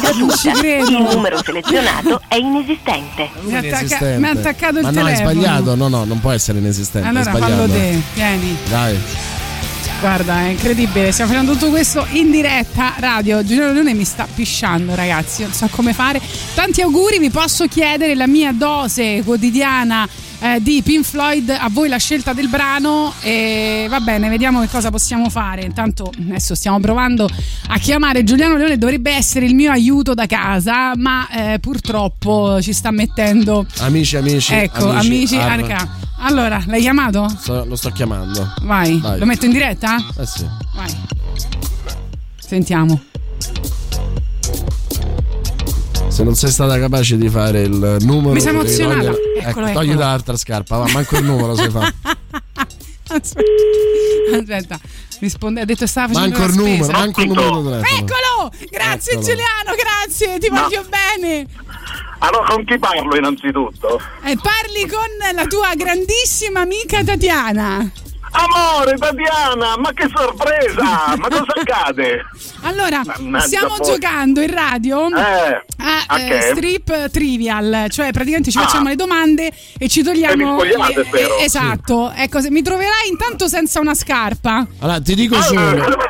Credo. Il numero selezionato è inesistente. Mi ha, attacca- Inesistente. mi ha attaccato il Ma no, è telefono. sbagliato. No, no, non può essere inesistente. Allora è sbagliato. fallo te, tieni. Dai. Guarda, è incredibile, stiamo facendo tutto questo in diretta radio. Giuliano Leone mi sta pisciando, ragazzi, non so come fare. Tanti auguri, vi posso chiedere la mia dose quotidiana eh, di Pink Floyd, a voi la scelta del brano e va bene, vediamo che cosa possiamo fare. Intanto adesso stiamo provando a chiamare Giuliano Leone, dovrebbe essere il mio aiuto da casa, ma eh, purtroppo ci sta mettendo Amici, amici. Ecco, amici, arra. arca. Allora, l'hai chiamato? Sto- lo sto chiamando. Vai, Vai. lo metto in diretta? Eh sì. Vai. Sentiamo. Se non sei stata capace di fare il numero. Mi sono emozionata. togliere- Eccolo, ecco, togli dall'altra scarpa, va, manco il numero sai fare. Aspetta, aspetta. risponde, ha detto stava facendo Manco il numero, spesa. manco il numero di telefono. Eccolo! Grazie Eccolo. Giuliano, grazie, ti voglio bene. Allora con chi parlo innanzitutto? E parli con la tua grandissima amica Tatiana. Amore Tatiana, ma che sorpresa! Ma cosa accade? Allora, Mannaggia stiamo poi. giocando in radio Eh, a a eh, strip trivial, cioè praticamente ci Ah. facciamo le domande e ci E togliamo. spogliate, eh, spero. eh, esatto, ecco, se mi troverai intanto senza una scarpa. Allora, ti dico solo.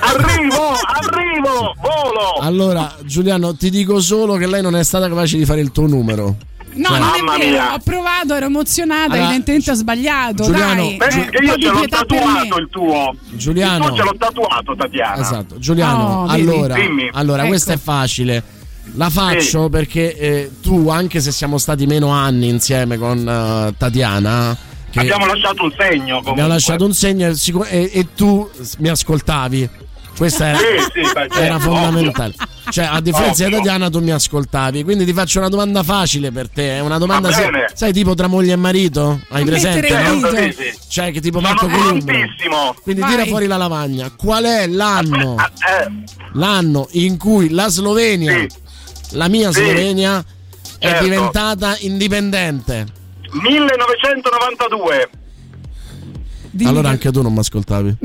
Arrivo, arrivo, volo! Allora, Giuliano, ti dico solo che lei non è stata capace di fare il tuo numero. No, Cioè- non Mamma è vero, mia. ho provato, ero emozionata, Allora, evidentemente ho sbagliato. Giuliano, dai, Perché eh, un io ce l'ho tatuato il tuo. Giuliano. Il tuo ce l'ho tatuato, Tatiana. Esatto, Giuliano, Oh, allora, allora Ecco. questa è facile. La faccio perché eh, tu, anche se siamo stati meno anni insieme con eh, Tatiana, Abbiamo lasciato un segno comunque. abbiamo lasciato un segno e, e- e tu mi ascoltavi. Questa era, Sì, sì, beh, certo, era ovvio. fondamentale. Cioè, a differenza di. Tatiana, tu mi ascoltavi. Quindi ti faccio una domanda facile per te. È una domanda, se- sai, tipo tra moglie e marito? Hai presente? no? Sì, sì. Cioè, che tipo Marco Columbo. Quindi Vai. tira fuori la lavagna. Qual è l'anno? Eh, l'anno in cui la Slovenia, Sì. la mia Sì. Slovenia, è Certo. diventata indipendente. 1992. Dimmi allora che- anche tu non mi ascoltavi.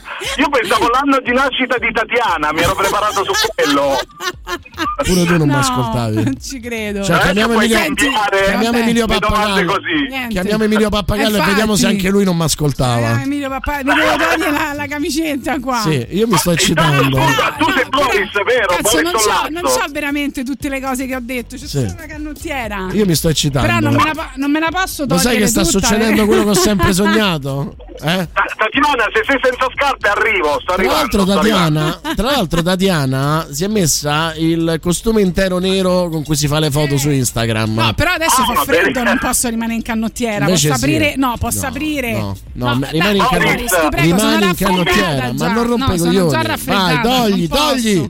Io pensavo l'anno di nascita di Tatiana, mi ero preparato su quello. Pure tu non mi No, ascoltavi. Non ci credo. Cioè, Adesso chiamiamo Emilio, cambiare chiamiamo Vabbè. Emilio Pappagallo. Chiamiamo Emilio Pappagallo e vediamo se anche lui non mi ascoltava. Eh, Emilio mi devo togliere la, la camicetta qua. Sì, io mi sto Intanto, eccitando. tu sei Boris, vero? Cazzo, Boris non so, non so veramente tutte le cose che ho detto. C'è Sì. solo una canottiera. Io mi sto eccitando. Però non me, la, non me la posso Lo togliere. sai che sta tutta, succedendo eh. quello che ho sempre sognato? Eh? Ta- Tatiana, se sei senza scarpe arrivo, sto Tra arrivando. l'altro, sto Tatiana, tra l'altro Tatiana si è messa il costume intero nero con cui si fa le foto su Instagram. No, però adesso Ah, fa freddo, bene. non posso rimanere in canottiera. Invece posso sì. aprire? No, posso No, aprire. no, no, dai, rimani in canottiera. ti prego, Rimani in canottiera, ma non rompe no, coglioni. già Vai, togli, togli.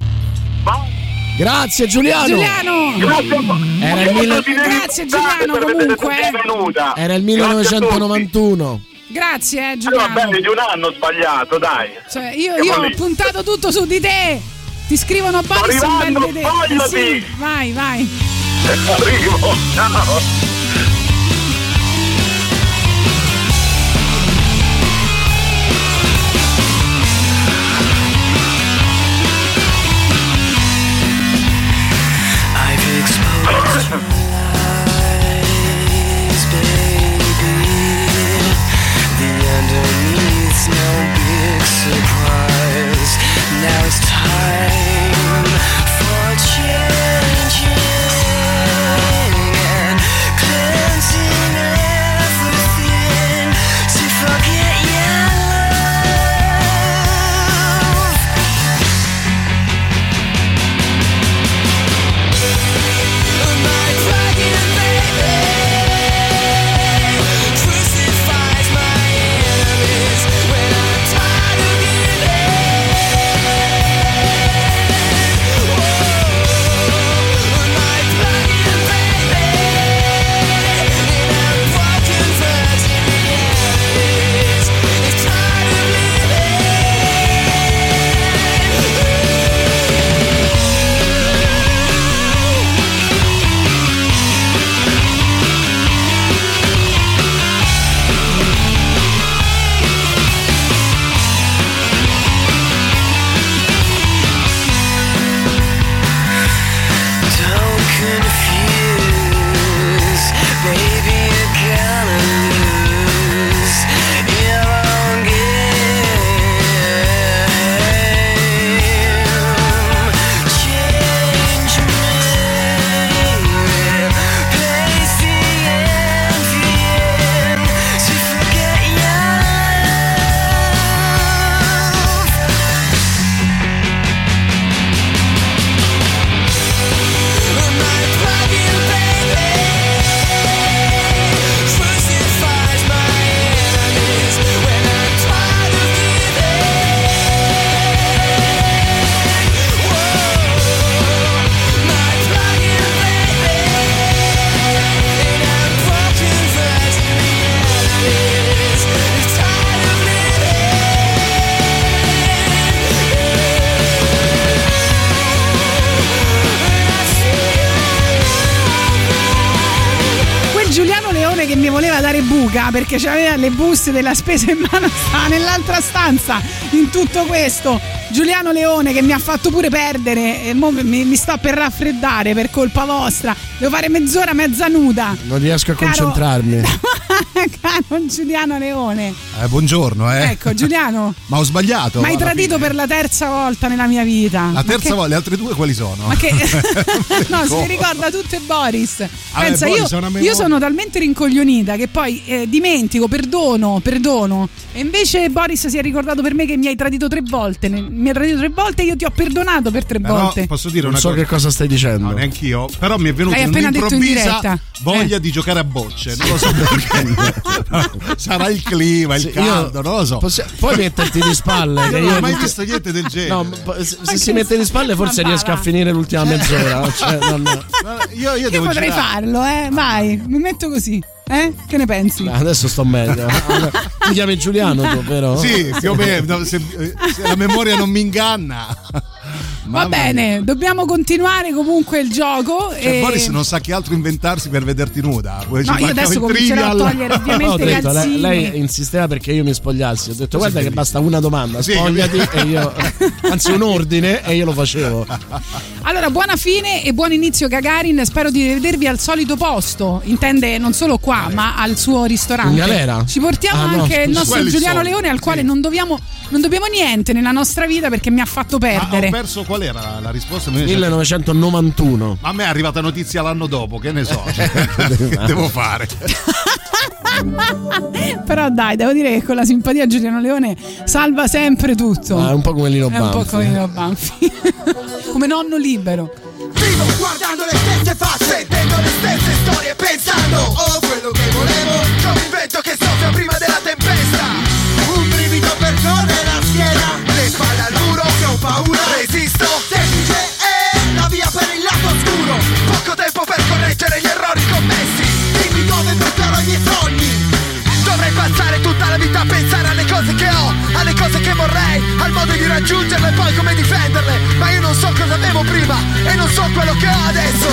Grazie Giuliano. Giuliano! Grazie voi. Era il mille- Grazie, Giuliano, comunque. benvenuta. Era il Grazie a tutti. 1991. Grazie, eh, Eh, Giuliano. bene, di un anno ho sbagliato, dai. Cioè, io, io ho puntato tutto su di te. Ti scrivono Boris un bel vedere. spogliati. Sì, vai, vai. Arrivo, ciao. Buste della spesa in mano, stava nell'altra stanza in tutto questo. Giuliano Leone che mi ha fatto pure perdere e mi, mi sto per raffreddare per colpa vostra. Devo fare mezz'ora mezza nuda. Non riesco a Caro- concentrarmi. Caro Giuliano Leone. Eh, buongiorno, eh. Ecco, Giuliano. Ma ho sbagliato. Mi hai tradito fine. per la terza volta nella mia vita. La Ma terza che- volta, le altre due quali sono? Ma che. no, si ricorda tutte Boris. Vabbè, Pensa, Boris io, io sono talmente rincoglionita che poi eh, dimentico, perdono, perdono. E invece Boris si è ricordato per me che mi hai tradito tre volte. Ne- Mi hai tradito tre volte e io ti ho perdonato per tre Però volte. posso dire Non una so cosa. che cosa stai dicendo. No, neanch'io. Però mi è venuta un'improvvisa voglia di giocare a bocce. Non lo so perché. Sarà il clima, il Sì, io- caldo, non lo so. possi- puoi metterti di spalle. Io non io ho mai visto niente del genere. No, se, si mette di spalle forse riesco va, a finire l'ultima mezz'ora. Cioè, non- io, io Io devo potrei girare. farlo, eh. Vai, mi metto così. Eh? Che ne pensi? Adesso sto meglio. Ti chiami Giuliano tu, vero? Sì, più o meno. no, Se, eh, se la memoria non mi inganna. Va bene, dobbiamo continuare comunque il gioco. Cioè, e- Boris non sa che altro inventarsi per vederti nuda. Poi No, io adesso il comincerò a togliere ovviamente i detto, lei, lei insisteva perché io mi spogliassi. Ho detto, guarda che basta una domanda, Sì, spogliati e io. Anzi, un ordine e io lo facevo. Allora, buona fine e buon inizio Gagarin. Spero di vedervi al solito posto. Intende non solo qua, ma al suo ristorante. In galera? Ci portiamo Ah, no, anche il scusa. nostro il Giuliano solito, Leone, al quale non dobbiamo, non dobbiamo niente nella nostra vita perché mi ha fatto Ma perdere. ho perso qual era la, risposta? Mi- 1991. Ma a me è arrivata notizia l'anno dopo, che ne so. Cioè, che devo fare? Però dai, devo dire che con la simpatia Giuliano Leone salva sempre tutto. Ah, è un po' come Lino È un po' Banfi. come Lino Banfi. come nonno libero. Vivo guardando le stesse facce Sentendo le stesse storie Pensando Oh quello che volevo Come il correggere gli errori commessi Dimmi dove porterò i miei sogni Dovrei passare tutta la vita a pensare alle cose che ho, alle cose che vorrei, al modo di raggiungerle e poi come difenderle. Ma io non so cosa avevo prima e non so quello che ho adesso.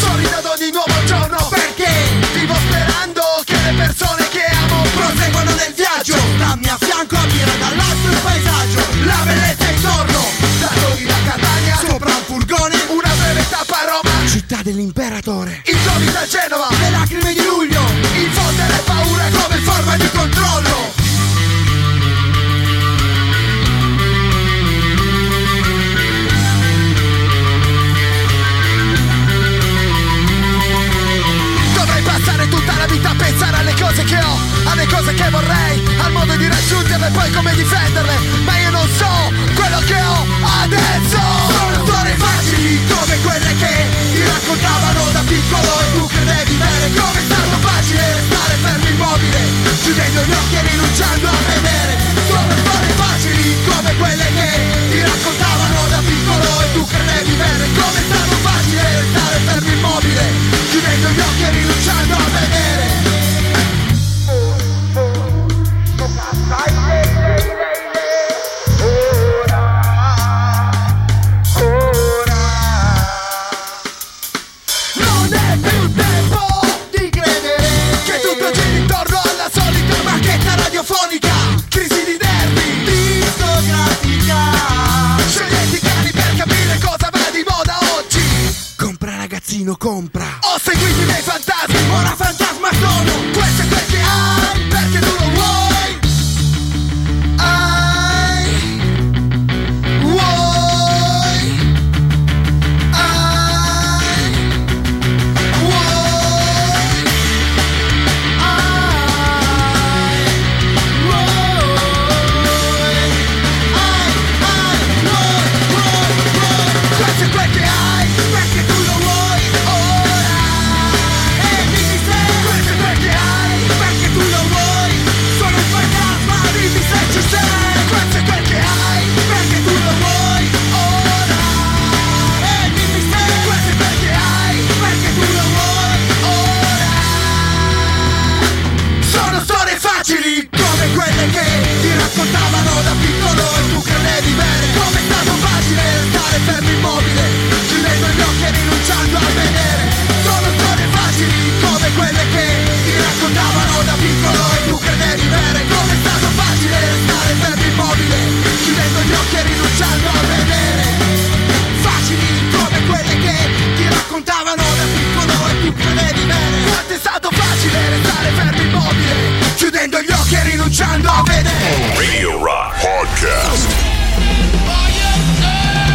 Sorrido ad ogni nuovo giorno perché vivo sperando che le persone che amo proseguano nel viaggio. Stammi a fianco, ammira dall'alto il paesaggio, la bellezza dell'imperatore. I giorni da Genova, le lacrime di luglio, infondere paura come forma di controllo. Dovrei passare tutta la vita a pensare alle cose che ho, alle cose che vorrei, al modo di raggiungerle e poi come difenderle. Ma io non so quello che ho adesso. Sono storie facili come quelle che raccontavano da piccolo e tu credevi bene. Come è stato facile restare fermo immobile, chiudendo gli occhi e rinunciando a vedere. Sono storie facili come quelle che ti raccontavano da piccolo e tu credevi bene. Come è stato facile restare fermo immobile, chiudendo gli occhi e rinunciando a vedere. Compra. Ho seguito i miei fantasmi, facili come quelle che ti raccontavano da piccolo e tu credevi bene. Come è stato facile stare fermo immobile, chiudendo gli occhi e rinunciando a vedere. Sono storie facili come quelle che ti raccontavano da piccolo e tu credevi bene. Come è stato facile stare fermo immobile, chiudendo gli occhi e rinunciando a vedere. aprendo gli occhi e rinunciando a vedere. Radio Rock Podcast.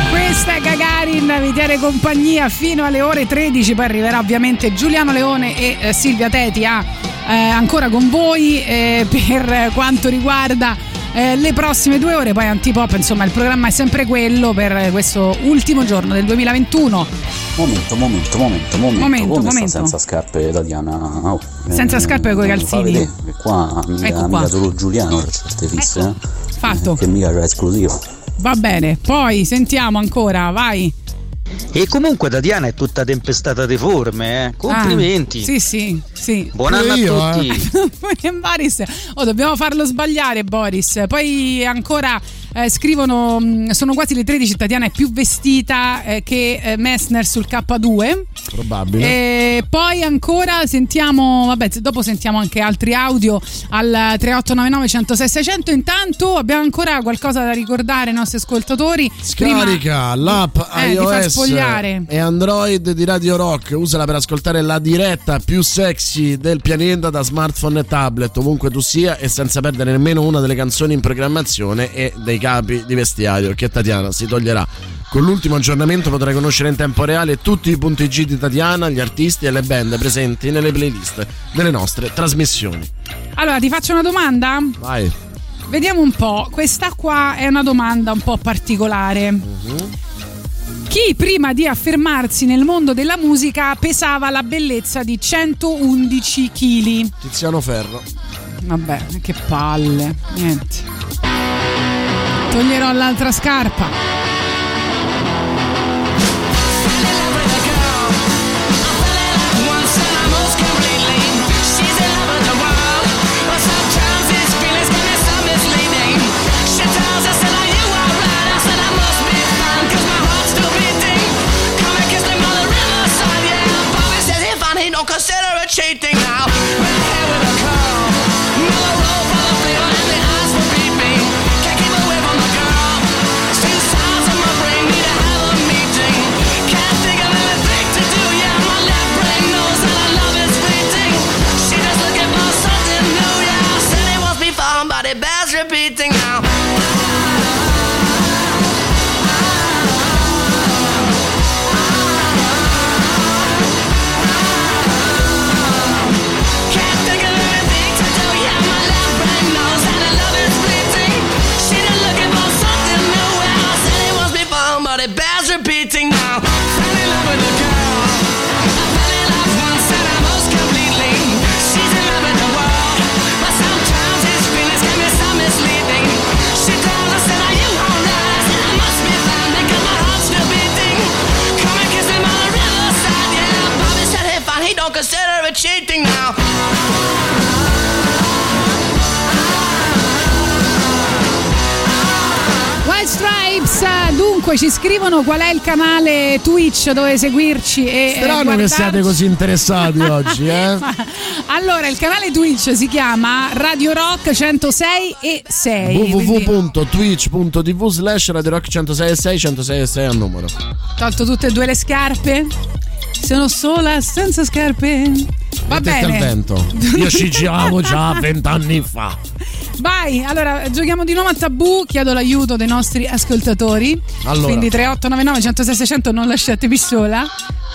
Questa è Gagarin, vi tiene compagnia fino alle ore 13, poi arriverà ovviamente Giuliano Leone e eh, Silvia Teti a, eh, ancora con voi eh, per quanto riguarda eh, le prossime due ore, poi Antipop, insomma il programma è sempre quello per questo ultimo giorno del 2021. Momento, momento, momento, momento. Momento, Come momento. senza scarpe Tatiana? Oh, Senza scarpe coi non lo fa calzini. vedere, che qua mica, Ecco qua. mica solo Giuliano c'ha queste fisse, eh. Fatto. Che mica c'è esclusivo. Va bene, poi sentiamo ancora, vai. E comunque Tatiana è tutta tempestata di forme, eh. Complimenti. Ah, sì, sì, sì. Buon anno a Io, tutti. eh. Boris, oh, dobbiamo farlo sbagliare, Boris. Poi ancora eh, scrivono: mh, Sono quasi le 13. Tatiana è più vestita eh, che eh, Messner sul K2. Probabile. E poi ancora sentiamo, vabbè, dopo sentiamo anche altri audio al 3899 106 600. Intanto abbiamo ancora qualcosa da ricordare ai nostri ascoltatori. Prima- Scarica l'app Eh, iOS spogliare. e Android di Radio Rock. Usala per ascoltare la diretta più sexy del pianeta da smartphone e tablet, ovunque tu sia, e senza perdere nemmeno una delle canzoni in programmazione e dei capi di vestiario che Tatiana si toglierà. Con l'ultimo aggiornamento potrai conoscere in tempo reale tutti i punti G di Tatiana, gli artisti e le band presenti nelle playlist delle nostre trasmissioni. Allora, ti faccio una domanda? Vai. Vediamo un po', questa qua è una domanda un po' particolare. Chi prima di affermarsi nel mondo della musica pesava la bellezza di 111 kg? Tiziano Ferro. Vabbè, che palle. Niente. Toglierò l'altra scarpa. Consider it cheating now. Red hair with a curl, consider it cheating now. White Stripes, dunque ci scrivono qual è il canale Twitch dove seguirci e eh, Strano che guardarci. siate così interessati oggi, eh? Allora, il canale Twitch si chiama Radio Rock 106 e 6. quindi www.twitch.tv slash Radio Rock 106 106 6 al numero. tolto tutte e due le scarpe. Sono sola senza scarpe. Va Mettete al bene. vento. Io ci giravo già vent'anni fa. Vai, allora giochiamo di nuovo a tabù. Chiedo l'aiuto dei nostri ascoltatori. Allora. Quindi 3899 106 600 non lasciatevi sola.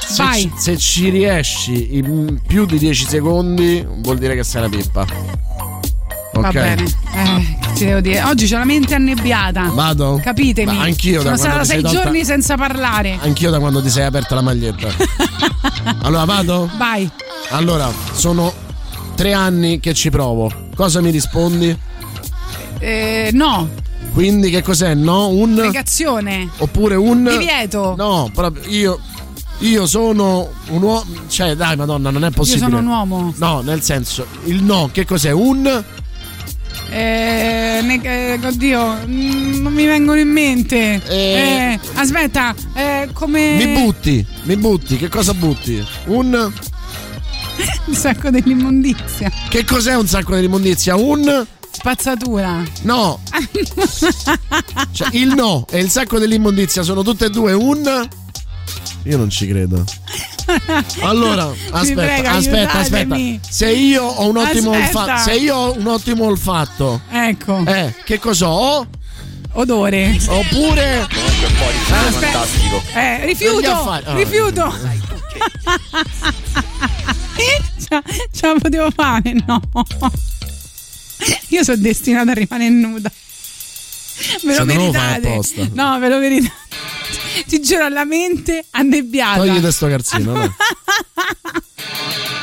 Se Vai. ci, se ci riesci in più di 10 secondi, vuol dire che sei una pippa. Va bene. Eh, ti devo dire. Oggi c'ho la mente annebbiata. Vado? Capitemi. Ma anch'io Sono stata sei tolta- giorni senza parlare. Anch'io da quando ti sei aperta la maglietta. allora vado? Vai. Allora, sono tre anni che ci provo. Cosa mi rispondi? Eh, no. Quindi che cos'è? No? Un. Negazione. Oppure un. Divieto. No, proprio io. Io sono un uomo. Cioè, dai, madonna, non è possibile. sono un uomo. No, nel senso, il no, che cos'è? Un. Eh, neg- eh, oddio, mm, non mi vengono in mente. Eh, aspetta, eh, come. Mi butti, mi butti, che cosa butti? Un. Un sacco dell'immondizia. Che cos'è un sacco di immondizia? Un. Spazzatura. No. Cioè, il no e il sacco dell'immondizia sono tutte e due un. Io non ci credo. allora, aspetta, prego, aspetta, aspetta. Se io ho un ottimo olfatto, se io ho un ottimo olfatto, ecco. Eh, che cosa ho? Odore. Oppure comunque un. Eh, rifiuto. Affari- oh. Rifiuto. ce, ce la potevo fare, no. Io sono destinata a rimanere nuda. me lo meritate. No, me lo meritate. Ti giuro, la mente annebbiata. Togli questo calzino, no?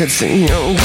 could see you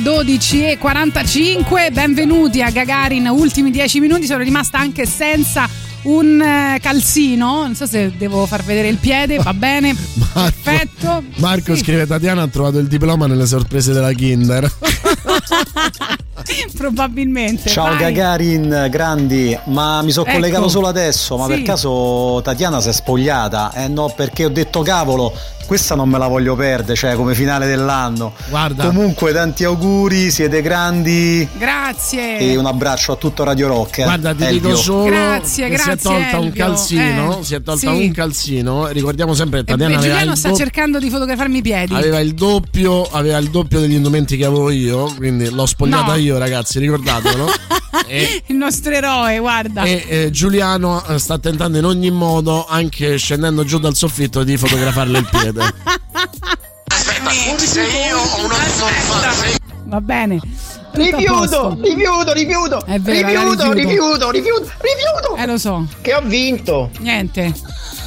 delle 12.45. Benvenuti a Gagarin, ultimi 10 minuti. Sono rimasta anche senza un eh, calzino. Non so se devo far vedere il piede, va bene. Perfetto. Marco Sì. scrive: Tatiana ha trovato il diploma nelle sorprese della Kinder. Probabilmente. Ciao vai. Gagarin, grandi, ma mi sono Ecco. collegato solo adesso, ma Sì. per caso Tatiana si è spogliata? Eh no, perché ho detto cavolo, questa non me la voglio perdere, cioè come finale dell'anno. Guarda. Comunque tanti auguri, siete grandi Grazie. e un abbraccio a tutto Radio Rock. eh. Guarda, ti Elvio. dico solo Grazie, che si è grazie, tolta un Elvio. calzino. Eh, si è tolta sì. un calzino. Ricordiamo sempre che Tatiana e aveva Giuliano il, sta do- cercando di fotografarmi i piedi. aveva il doppio, aveva il doppio degli indumenti che avevo io. Quindi l'ho spogliata No. io, ragazzi, ricordatelo. e, Il nostro eroe, guarda. e, eh, Giuliano eh, sta tentando in ogni modo, anche scendendo giù dal soffitto, di fotografarle il piede. Se io ho uno Va bene. Rifiuto, rifiuto, rifiuto, È vero, rifiuto, rifiuto, rifiuto, rifiuto. Eh, lo so. Che ho vinto. Niente.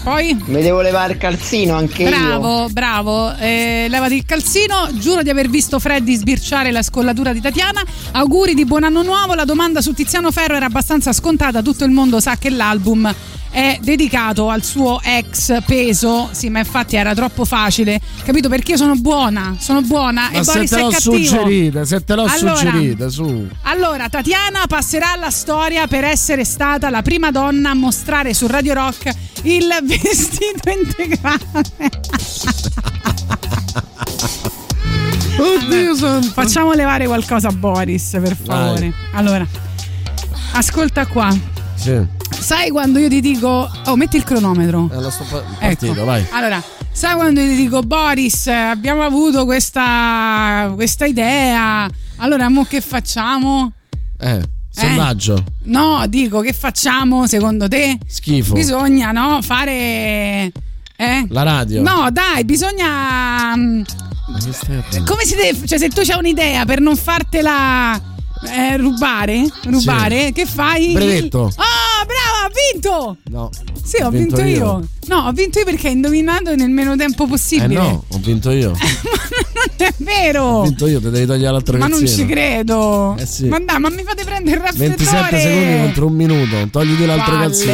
Poi? Mi devo levare il calzino anche io. Bravo, bravo. Eh, levati il calzino. Giuro di aver visto Freddy sbirciare la scollatura di Tatiana. Auguri di buon anno nuovo. La domanda su Tiziano Ferro era abbastanza scontata. Tutto il mondo sa che l'album è dedicato al suo ex peso. Sì, ma infatti era troppo facile. Capito? Perché io sono buona. Sono buona Ma e se Boris te è l'ho cattivo. suggerita, se te l'ho Allora, suggerita, su. Allora, Tatiana passerà alla storia per essere stata la prima donna a mostrare su Radio Rock il vestito integrale. Oddio santo. Facciamo levare qualcosa a Boris, per favore. Allora, ascolta qua. Sì. Sai quando io ti dico. Oh, metti il cronometro. Eh, lo sto pa- partito, Ecco. vai. Allora, sai quando io ti dico Boris, abbiamo avuto questa, questa idea. Allora, mo che facciamo? Eh, sondaggio. No, dico che facciamo secondo te? Schifo. Bisogna, no, fare eh? La radio. No, dai, bisogna mm, come si deve, cioè se tu c'hai un'idea per non fartela eh, rubare, rubare, Sì. che fai? Brevetto. Ah, brava, ha vinto! No. Sì, ho, vinto, io. No, ho vinto io perché hai indovinato nel meno tempo Eh possibile. no, ho vinto io. Non è vero! Ho vinto io, te devi togliere l'altro Ma non ci credo. Eh sì. Ma dai, ma mi fate prendere il raffreddore. 27 secondi contro un minuto. Togliti l'altro Palle. calzino.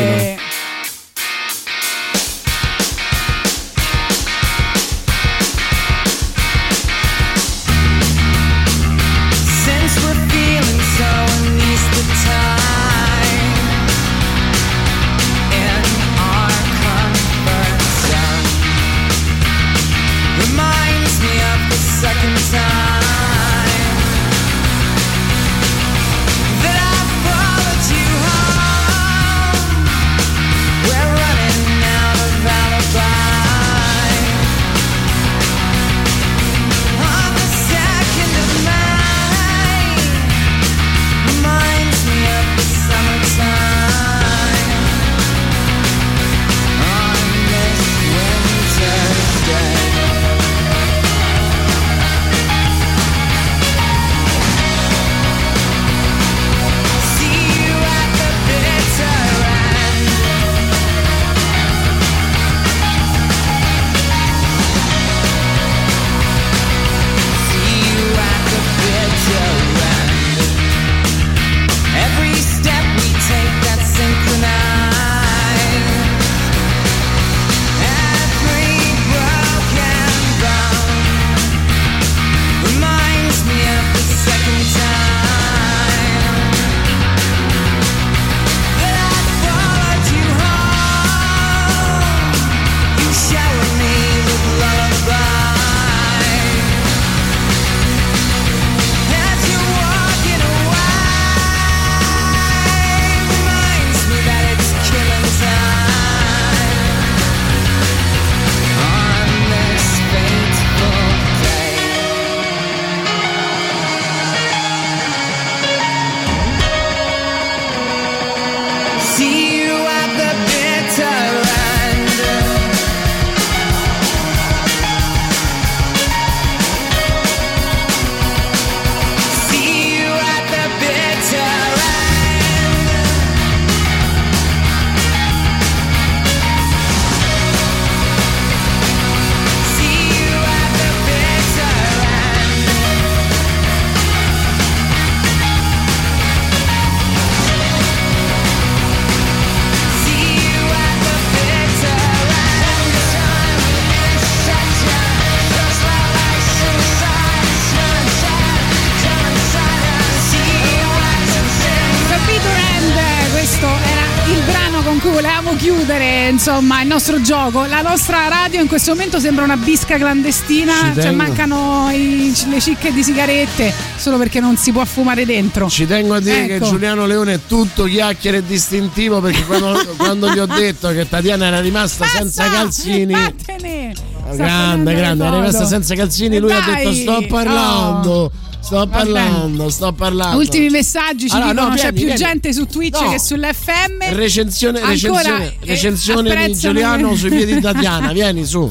Insomma il nostro gioco. La nostra radio in questo momento sembra una bisca clandestina, Ci cioè mancano i- le cicche di sigarette solo perché non si può fumare dentro. Ci tengo a dire Ecco. che Giuliano Leone è tutto chiacchiere e distintivo perché quando, quando gli ho detto che Tatiana era rimasta senza calzini, Vattene! Grande, grande, era rimasta senza calzini, lui ha Dai! detto sto parlando, Oh. Sto parlando, sto parlando. Ultimi messaggi ci Allora, dicono no, c'è vieni, più vieni. gente su Twitch No. che sull'FM. Recensione, recensione, eh, recensione di Giuliano sui piedi di Tatiana, vieni su.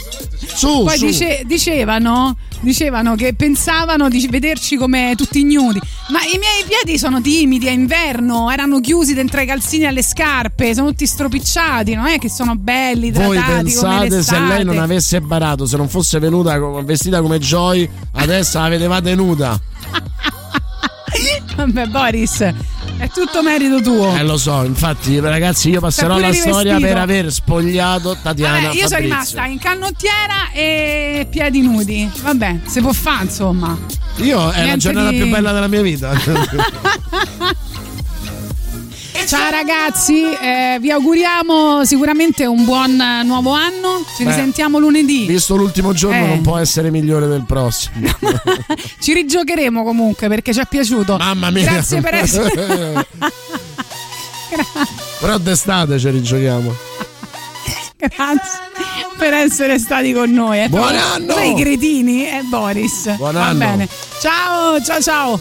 Su, Poi su. dice- dicevano, dicevano che pensavano di vederci come tutti ignudi. Ma i miei piedi sono timidi, è inverno, erano chiusi dentro ai calzini alle scarpe, sono tutti stropicciati, non è che sono belli, Voi pensate se lei non avesse barato, se non fosse venuta vestita come Joy, adesso la vedevate nuda. Vabbè, Boris, è tutto merito tuo. Eh lo so, infatti ragazzi io passerò la storia rivestito. per aver spogliato Tatiana Vabbè, io sono rimasta in canottiera e piedi nudi. Vabbè, si può fare, insomma. Io è la Niente giornata di- più bella della mia vita. Ciao ragazzi, eh, vi auguriamo sicuramente un buon nuovo anno. Ci Beh, risentiamo lunedì. Visto l'ultimo giorno Eh. non può essere migliore del prossimo. Ci rigiocheremo comunque perché ci è piaciuto. Mamma mia. Grazie per essere. Però d'estate ci rigiochiamo. Grazie per essere stati con noi. Eh. Buon anno! Sai i cretini? Eh, Boris. Buon Va anno. bene. Ciao, ciao, ciao.